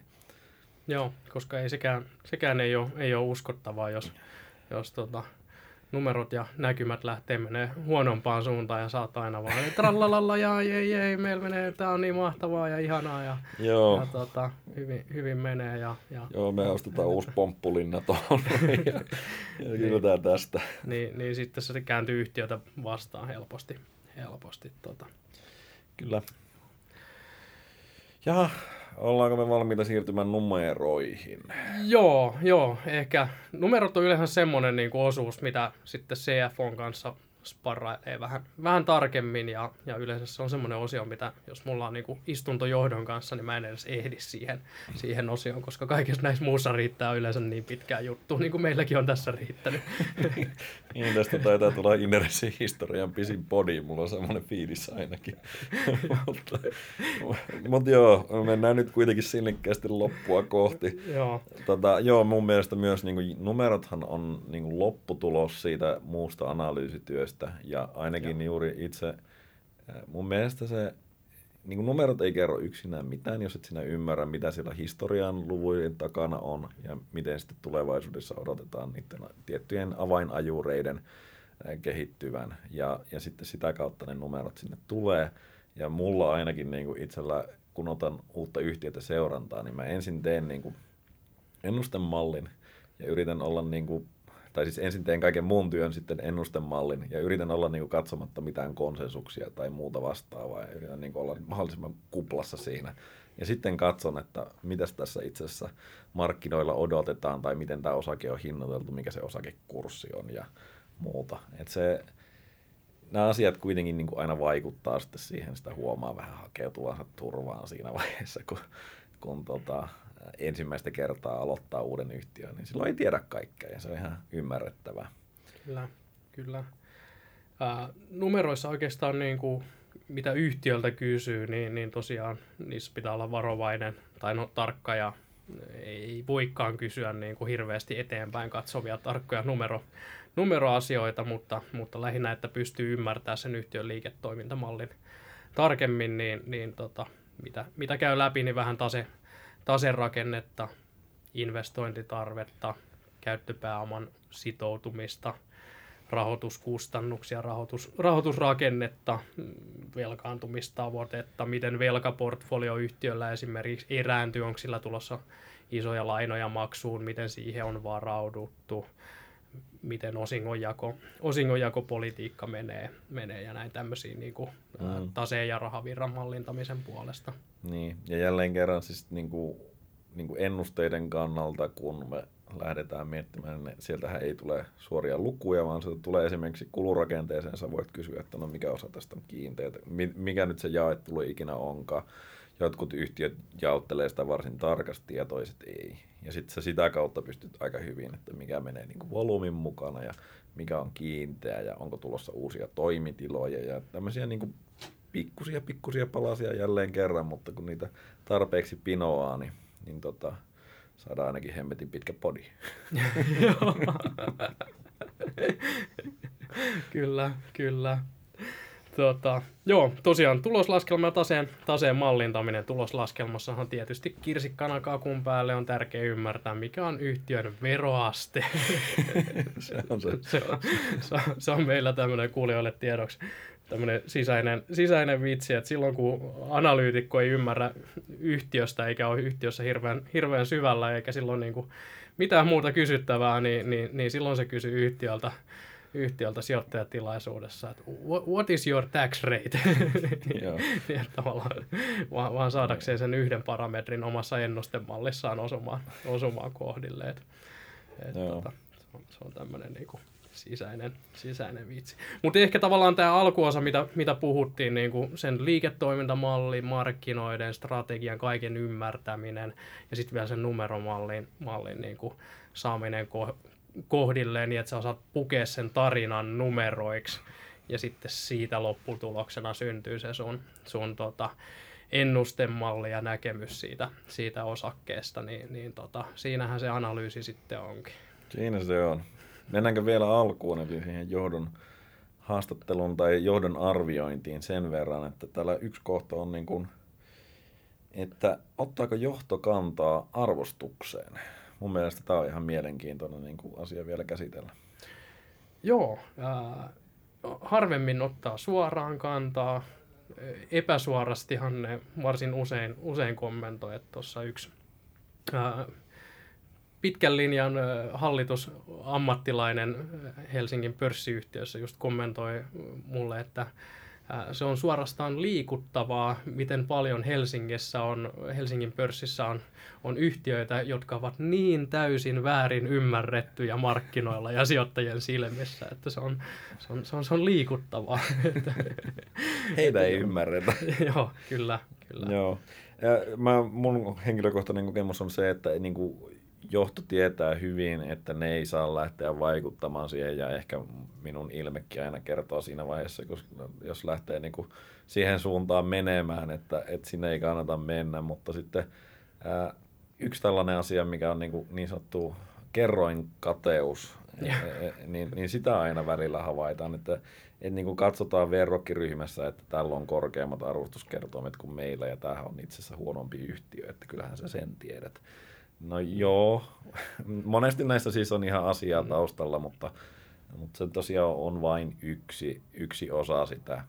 Speaker 1: Joo, koska ei sekään, sekään ei, ole, ei ole uskottavaa, jos, jos tota, numerot ja näkymät lähtee menee huonompaan suuntaan ja saat aina vaan trallalalla ja ei, ei, meillä menee, tämä on niin mahtavaa ja ihanaa ja,
Speaker 2: Joo.
Speaker 1: ja tota, hyvin, hyvin menee. Ja, ja,
Speaker 2: Joo, me ostetaan uusi pomppulinna tuohon ja, ja kyllä niin, tästä.
Speaker 1: Niin, niin sitten se kääntyy yhtiötä vastaan helposti. helposti tota.
Speaker 2: Kyllä. Ja Ollaanko me valmiita siirtymään numeroihin?
Speaker 1: Joo, joo. Ehkä numerot on yleensä semmoinen niin osuus, mitä sitten CFOn kanssa sparrailee vähän, vähän tarkemmin ja, ja yleensä se on semmoinen osio, mitä jos mulla on niin istuntojohdon kanssa, niin mä en edes ehdi siihen, siihen osioon, koska kaikessa näissä muussa riittää yleensä niin pitkää juttu, niin kuin meilläkin on tässä riittänyt.
Speaker 2: niin, tästä taitaa tulla Ineresin historian pisin body, mulla on semmoinen fiilis ainakin. mutta, mutta joo, mennään nyt kuitenkin sinnikkäästi loppua kohti.
Speaker 1: joo.
Speaker 2: Tota, joo, mun mielestä myös niin kuin, numerothan on niin kuin, lopputulos siitä muusta analyysityöstä, työstä. Ja ainakin Joo. juuri itse, mun mielestä se niin kuin numerot ei kerro yksinään mitään, jos et sinä ymmärrä, mitä siellä historian luvujen takana on ja miten sitten tulevaisuudessa odotetaan niiden tiettyjen avainajureiden kehittyvän. Ja, ja sitten sitä kautta ne numerot sinne tulee. Ja mulla ainakin niin kuin itsellä, kun otan uutta yhtiötä seurantaa, niin mä ensin teen niin kuin ennustemallin ja yritän olla niin kuin tai siis ensin teen kaiken muun työn sitten ennustemallin ja yritän olla niin kuin katsomatta mitään konsensuksia tai muuta vastaavaa ja yritän niin kuin olla mahdollisimman kuplassa siinä. Ja sitten katson, että mitä tässä itse asiassa markkinoilla odotetaan tai miten tämä osake on hinnoiteltu, mikä se osakekurssi on ja muuta. Et se, nämä asiat kuitenkin niin kuin aina vaikuttaa sitten siihen, sitä huomaa vähän hakeutuvansa turvaan siinä vaiheessa, kun, kun tota, ensimmäistä kertaa aloittaa uuden yhtiön, niin silloin ei tiedä kaikkea ja se on ihan ymmärrettävää.
Speaker 1: Kyllä, kyllä. Ää, numeroissa oikeastaan niin kuin, mitä yhtiöltä kysyy, niin, niin tosiaan niissä pitää olla varovainen tai no, tarkka ja ei voikaan kysyä niin kuin hirveästi eteenpäin katsovia tarkkoja numero, numeroasioita, mutta, mutta lähinnä, että pystyy ymmärtämään sen yhtiön liiketoimintamallin tarkemmin, niin, niin tota, mitä, mitä käy läpi, niin vähän tase, taserakennetta, investointitarvetta, käyttöpääoman sitoutumista, rahoituskustannuksia, rahoitus, rahoitusrakennetta, velkaantumistavoitetta, miten velkaportfolioyhtiöllä esimerkiksi erääntyy, onko sillä tulossa isoja lainoja maksuun, miten siihen on varauduttu, miten osingonjako, osingonjakopolitiikka menee, menee ja näin tämmöisiä niin kuin, mm. taseen ja rahavirran mallintamisen puolesta.
Speaker 2: Niin, ja jälleen kerran siis niin kuin, niin kuin ennusteiden kannalta, kun me lähdetään miettimään, niin sieltähän ei tule suoria lukuja, vaan se tulee esimerkiksi kulurakenteeseen, sä voit kysyä, että no mikä osa tästä on kiinteä, mikä nyt se jaettulu ikinä onkaan, jotkut yhtiöt jaottelee sitä varsin tarkasti ja toiset ei. Ja sitten sä sitä kautta pystyt aika hyvin, että mikä menee niin volyymin mukana ja mikä on kiinteä ja onko tulossa uusia toimitiloja ja tämmöisiä niin pikkusia pikkusia palasia jälleen kerran, mutta kun niitä tarpeeksi pinoaa, niin, niin tota, saadaan ainakin hemmetin pitkä podi.
Speaker 1: kyllä, kyllä. Tota, joo, tosiaan tuloslaskelma ja taseen, taseen mallintaminen tuloslaskelmassahan tietysti kirsikkana kakun päälle on tärkeä ymmärtää, mikä on yhtiön veroaste.
Speaker 2: se, on se.
Speaker 1: se, on, se, on, se on meillä tämmöinen kuulijoille tiedoksi tämmöinen sisäinen, sisäinen vitsi, että silloin kun analyytikko ei ymmärrä yhtiöstä eikä ole yhtiössä hirveän, hirveän syvällä eikä silloin niin kuin mitään muuta kysyttävää, niin, niin, niin silloin se kysyy yhtiöltä, yhtiöltä sijoittajatilaisuudessa, että what is your tax rate? niin, tavallaan, vaan, vaan saadakseen sen yhden parametrin omassa ennustemallissaan osumaan, osumaan kohdille. Et, et, tota, se on, se on tämmöinen niin kuin, sisäinen, sisäinen vitsi. Mutta ehkä tavallaan tämä alkuosa, mitä, mitä puhuttiin, niin kuin sen liiketoimintamalli, markkinoiden, strategian, kaiken ymmärtäminen ja sitten vielä sen numeromallin mallin niin kuin saaminen ko- kohdilleen niin, että sä osaat pukea sen tarinan numeroiksi ja sitten siitä lopputuloksena syntyy se sun, sun tota, ennustemalli ja näkemys siitä, siitä osakkeesta, niin, niin tota, siinähän se analyysi sitten onkin.
Speaker 2: Siinä se on. Mennäänkö vielä alkuun, eli siihen johdon haastattelun tai johdon arviointiin sen verran, että täällä yksi kohta on niin kuin, että ottaako johto kantaa arvostukseen? Mun mielestä tämä on ihan mielenkiintoinen niin kuin asia vielä käsitellä.
Speaker 1: Joo, äh, harvemmin ottaa suoraan kantaa. Epäsuorastihan ne varsin usein, usein kommentoi, että tuossa yksi äh, pitkän linjan hallitusammattilainen Helsingin pörssiyhtiössä just kommentoi mulle, että se on suorastaan liikuttavaa, miten paljon Helsingissä on, Helsingin pörssissä on, on yhtiöitä, jotka ovat niin täysin väärin ymmärrettyjä markkinoilla ja sijoittajien silmissä, että se on, se on, se on, se on liikuttavaa.
Speaker 2: Heitä ei ymmärretä.
Speaker 1: Joo, kyllä. kyllä.
Speaker 2: Joo. Ja mä, mun henkilökohtainen kokemus on se, että niin kuin johto tietää hyvin, että ne ei saa lähteä vaikuttamaan siihen ja ehkä minun ilmekin aina kertoo siinä vaiheessa, koska jos lähtee niin kuin siihen suuntaan menemään, että, että sinne ei kannata mennä, mutta sitten ää, yksi tällainen asia, mikä on niin, kuin niin sanottu kerroin kateus, e, e, niin, niin sitä aina välillä havaitaan, että, että niin kuin katsotaan verrokkiryhmässä, että tällä on korkeammat arvostuskertoimet kuin meillä ja tämähän on itse asiassa huonompi yhtiö, että kyllähän sä sen tiedät. No joo, monesti näissä siis on ihan asiaa mm. taustalla, mutta, mutta se tosiaan on vain yksi, yksi osa sitä.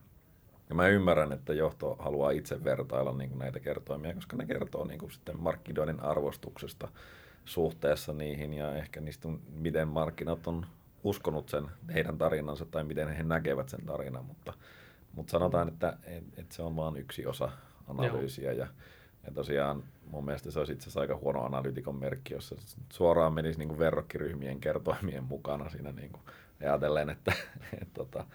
Speaker 2: Ja mä ymmärrän, että johto haluaa itse vertailla niin kuin näitä kertoimia, koska ne kertoo niin kuin sitten markkinoiden arvostuksesta suhteessa niihin ja ehkä niistä, miten markkinat on uskonut sen heidän tarinansa tai miten he näkevät sen tarinan, mutta, mutta sanotaan, että, että se on vain yksi osa analyysiä Joo. ja ja tosiaan mun mielestä se olisi itse asiassa aika huono analytikon merkki, jos se suoraan menisi niin kuin verrokkiryhmien kertoimien mukana siinä niin kuin ajatellen, että et, tota,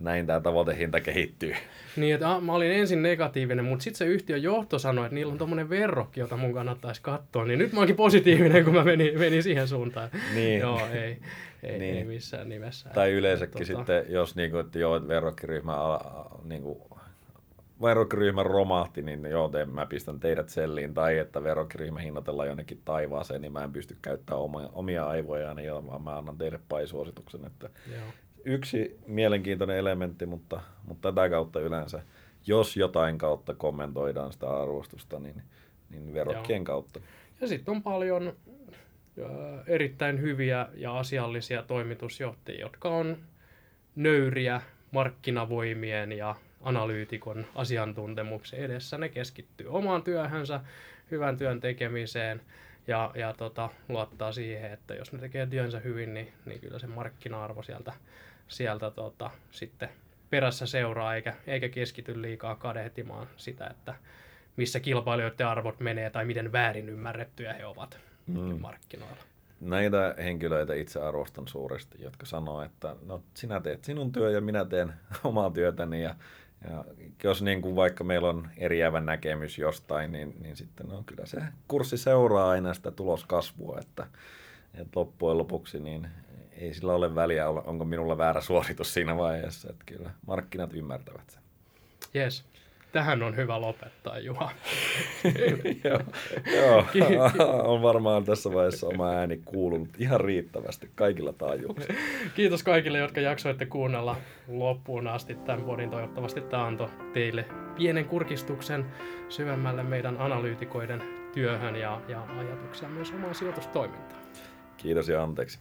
Speaker 2: näin tämä tavoitehinta kehittyy.
Speaker 1: Niin, että ah, mä olin ensin negatiivinen, mutta sitten se yhtiön johto sanoi, että niillä on tuommoinen verrokki, jota mun kannattaisi katsoa, niin nyt mä oonkin positiivinen, kun mä menin, menin siihen suuntaan. Niin. Joo, ei, ei, niin. ei missään nimessä.
Speaker 2: Tai yleensäkin tota... sitten, jos niinku, että joo, verrokkiryhmä niinku, verokryhmä romahti, niin joo, te, mä pistän teidät selliin, tai että verokryhmä hinnoitellaan jonnekin taivaaseen, niin mä en pysty käyttämään omia, omia aivojaan, niin vaan mä annan teille paisuosituksen. Että joo. Yksi mielenkiintoinen elementti, mutta, mutta tätä kautta yleensä, jos jotain kautta kommentoidaan sitä arvostusta, niin, niin verokkien joo. kautta.
Speaker 1: Ja sitten on paljon erittäin hyviä ja asiallisia toimitusjohtajia, jotka on nöyriä markkinavoimien ja analyytikon asiantuntemuksen edessä. Ne keskittyy omaan työhönsä, hyvän työn tekemiseen ja, ja tota, luottaa siihen, että jos ne tekee työnsä hyvin, niin, niin kyllä se markkina-arvo sieltä, sieltä tota, sitten perässä seuraa, eikä, eikä keskity liikaa kadehtimaan sitä, että missä kilpailijoiden arvot menee tai miten väärin ymmärrettyjä he ovat mm. markkinoilla.
Speaker 2: Näitä henkilöitä itse arvostan suuresti, jotka sanoo, että no, sinä teet sinun työ ja minä teen omaa työtäni ja Ja jos niin kuin vaikka meillä on eriävä näkemys jostain, niin, niin sitten no, kyllä se kurssi seuraa aina sitä tuloskasvua, että, että loppujen lopuksi niin ei sillä ole väliä, onko minulla väärä suoritus siinä vaiheessa, että kyllä markkinat ymmärtävät sen.
Speaker 1: Yes. Tähän on hyvä lopettaa, Juha.
Speaker 2: joo, joo, on varmaan tässä vaiheessa oma ääni kuulunut ihan riittävästi kaikilla taajuuksilla.
Speaker 1: Kiitos kaikille, jotka jaksoitte kuunnella loppuun asti tämän podin. Toivottavasti tämä antoi teille pienen kurkistuksen syvemmälle meidän analyytikoiden työhön ja, ja ajatuksia myös omaan sijoitustoimintaan.
Speaker 2: Kiitos ja anteeksi.